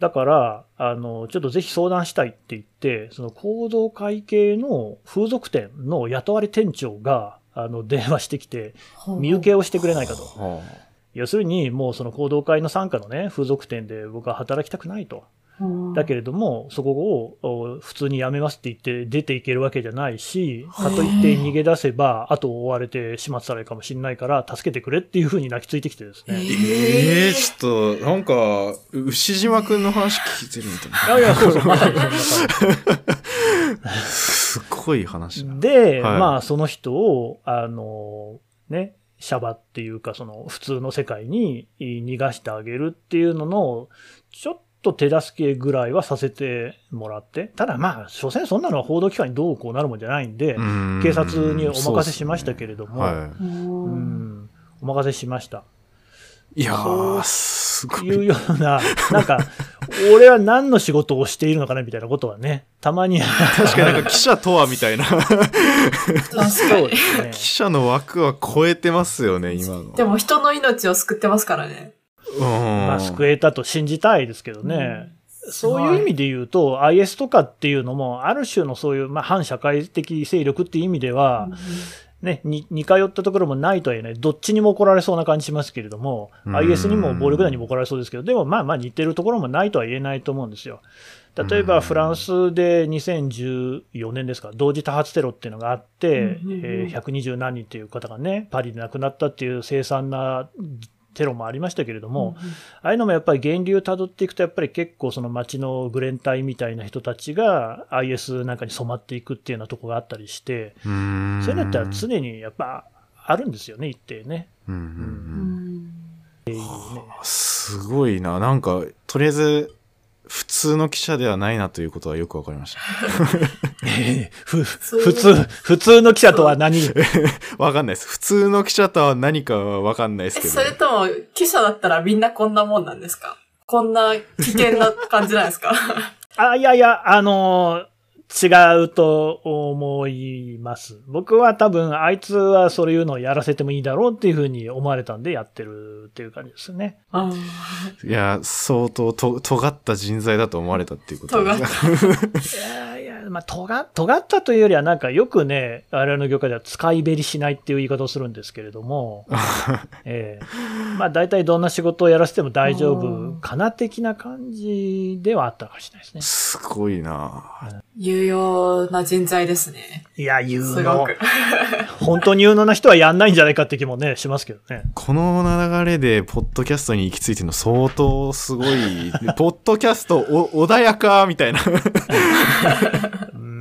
だから、あの、ちょっとぜひ相談したいって言って、その行動会系の風俗店の雇われ店長が、あの、電話してきて、見受けをしてくれないかと。は要するに、もうその行動会の参加のね、風俗店で僕は働きたくないと。だけれども、そこをお普通に辞めますって言って出ていけるわけじゃないし、かといって逃げ出せば、後を追われて始末されるかもしれないから、助けてくれっていうふうに泣きついてきてですね。ええー、ちょっと、なんか、牛島くんの話聞いてるみたいな。いやいや、そうそう、まさにそんな感すごい話。で、はいまあ、その人を、あの、ね、シャバっていうか、その、普通の世界に逃がしてあげるっていうのの、ちょっと手助けぐらいはさせてもらって、ただまあ、所詮そんなのは報道機関にどうこうなるもんじゃないんで、警察にお任せしましたけれども、はうん、お任せしました。い。いやー、すごい。いうような、なんか、俺は何の仕事をしているのかなみたいなことはね、たまに、確かになんか記者とはみたいな。そうに。ですね。記者の枠は超えてますよね、今の。でも人の命を救ってますからね。うん。まあ、救えたと信じたいですけどね。そういう意味で言うと、IS とかっていうのも、ある種のそういう、まあ、反社会的勢力っていう意味では、ね、に似通ったところもないとは言えない、どっちにも怒られそうな感じしますけれども、うん IS にも暴力団にも怒られそうですけど、でもまあまあ似てるところもないとは言えないと思うんですよ。例えばフランスで2014年ですか、同時多発テロっていうのがあって、うんうんうんえー120何人という方がね、パリで亡くなったっていう凄惨なテロもありましたけれども、ああいうのもやっぱり源流たどっていくと、やっぱり結構その街のグレン隊みたいな人たちが IS なんかに染まっていくっていうようなとこがあったりして、うん。そういうのって常にやっぱあるんですよね、一定ね。うんうんううんんすごいな。なんか、とりあえず、普通の記者ではないなということはよくわかりました。ふ <laughs> 普通、普通の記者とは何？<laughs> わかんないです。普通の記者とは何かはわかんないですえ、けど。それとも、記者だったらみんなこんなもんなんですか？こんな危険な感じなんですか？<laughs> あ、いやいや、あのー違うと思います。僕は多分、あいつはそういうのをやらせてもいいだろうっていうふうに思われたんでやってるっていう感じですね。あいや、相当と尖った人材だと思われたっていうこと尖っです <laughs> いやいや、まあ、尖、尖ったというよりはなんかよくね、我々の業界では使いべりしないっていう言い方をするんですけれども、<laughs> ええまあ大体どんな仕事をやらせても大丈夫かな的な感じではあったかもしれないですね。すごいな有用な人材ですね。いや、有能く。。本当に有能な人はやんないんじゃないかって気もね、しますけどね。この流れで、ポッドキャストに行き着いてるの相当すごい。ポッドキャストお穏やかみたいな。うん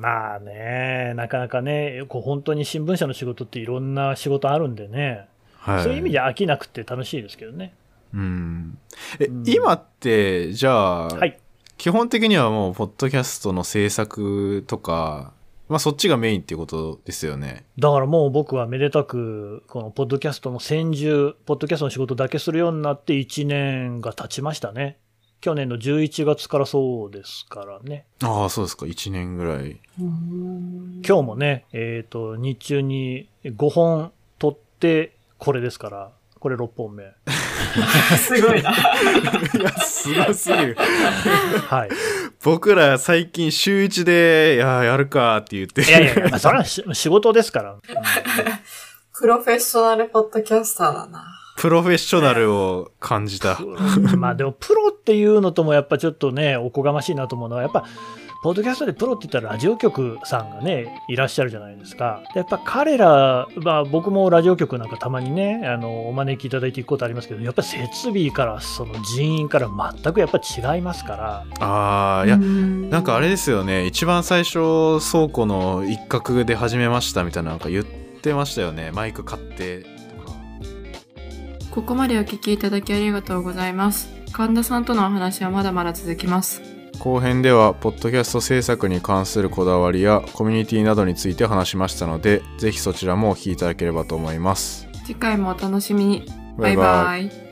まあね、なかなかね、こう本当に新聞社の仕事っていろんな仕事あるんでね、はい。そういう意味で飽きなくて楽しいですけどね。うん。え、うん今って、じゃあ、はい。基本的にはもう、ポッドキャストの制作とか、まあそっちがメインっていうことですよね。だからもう僕はめでたく、このポッドキャストの先住、ポッドキャストの仕事だけするようになって1年が経ちましたね。去年の11月からそうですからね。ああ、そうですか。1年ぐらい。うん今日もね、えっ、と、日中に5本撮って、これですから、これ6本目。<laughs> すごいな。<laughs> いや、すごすぎる。はい。僕ら最近週1で、いや、やるかって言って。いやいやいや、まあ、それはし仕事ですから。う <laughs> んプロフェッショナルポッドキャスターだな。プロフェッショナルを感じた。まあでもプロっていうのともやっぱちょっとね、おこがましいなと思うのは、やっぱ、ポッドキャストでプロって言ったらラジオ局さんがね、いらっしゃるじゃないですか。でやっぱ彼ら、まあ僕もラジオ局なんかたまにね、あの、お招きいただいていくことありますけど、やっぱり設備から、その人員から全くやっぱ違いますから。ああ、いや、ななんかあれですよね、一番最初、倉庫の一角で始めましたみたいななんか言ってましたよね。マイク買ってとか。ここまでお聞きいただきありがとうございます。神田さんとのお話はまだまだ続きます。後編では、ポッドキャスト制作に関するこだわりやコミュニティなどについて話しましたので、ぜひそちらもお聞きいただければと思います。次回もお楽しみに。バイバイバイバイ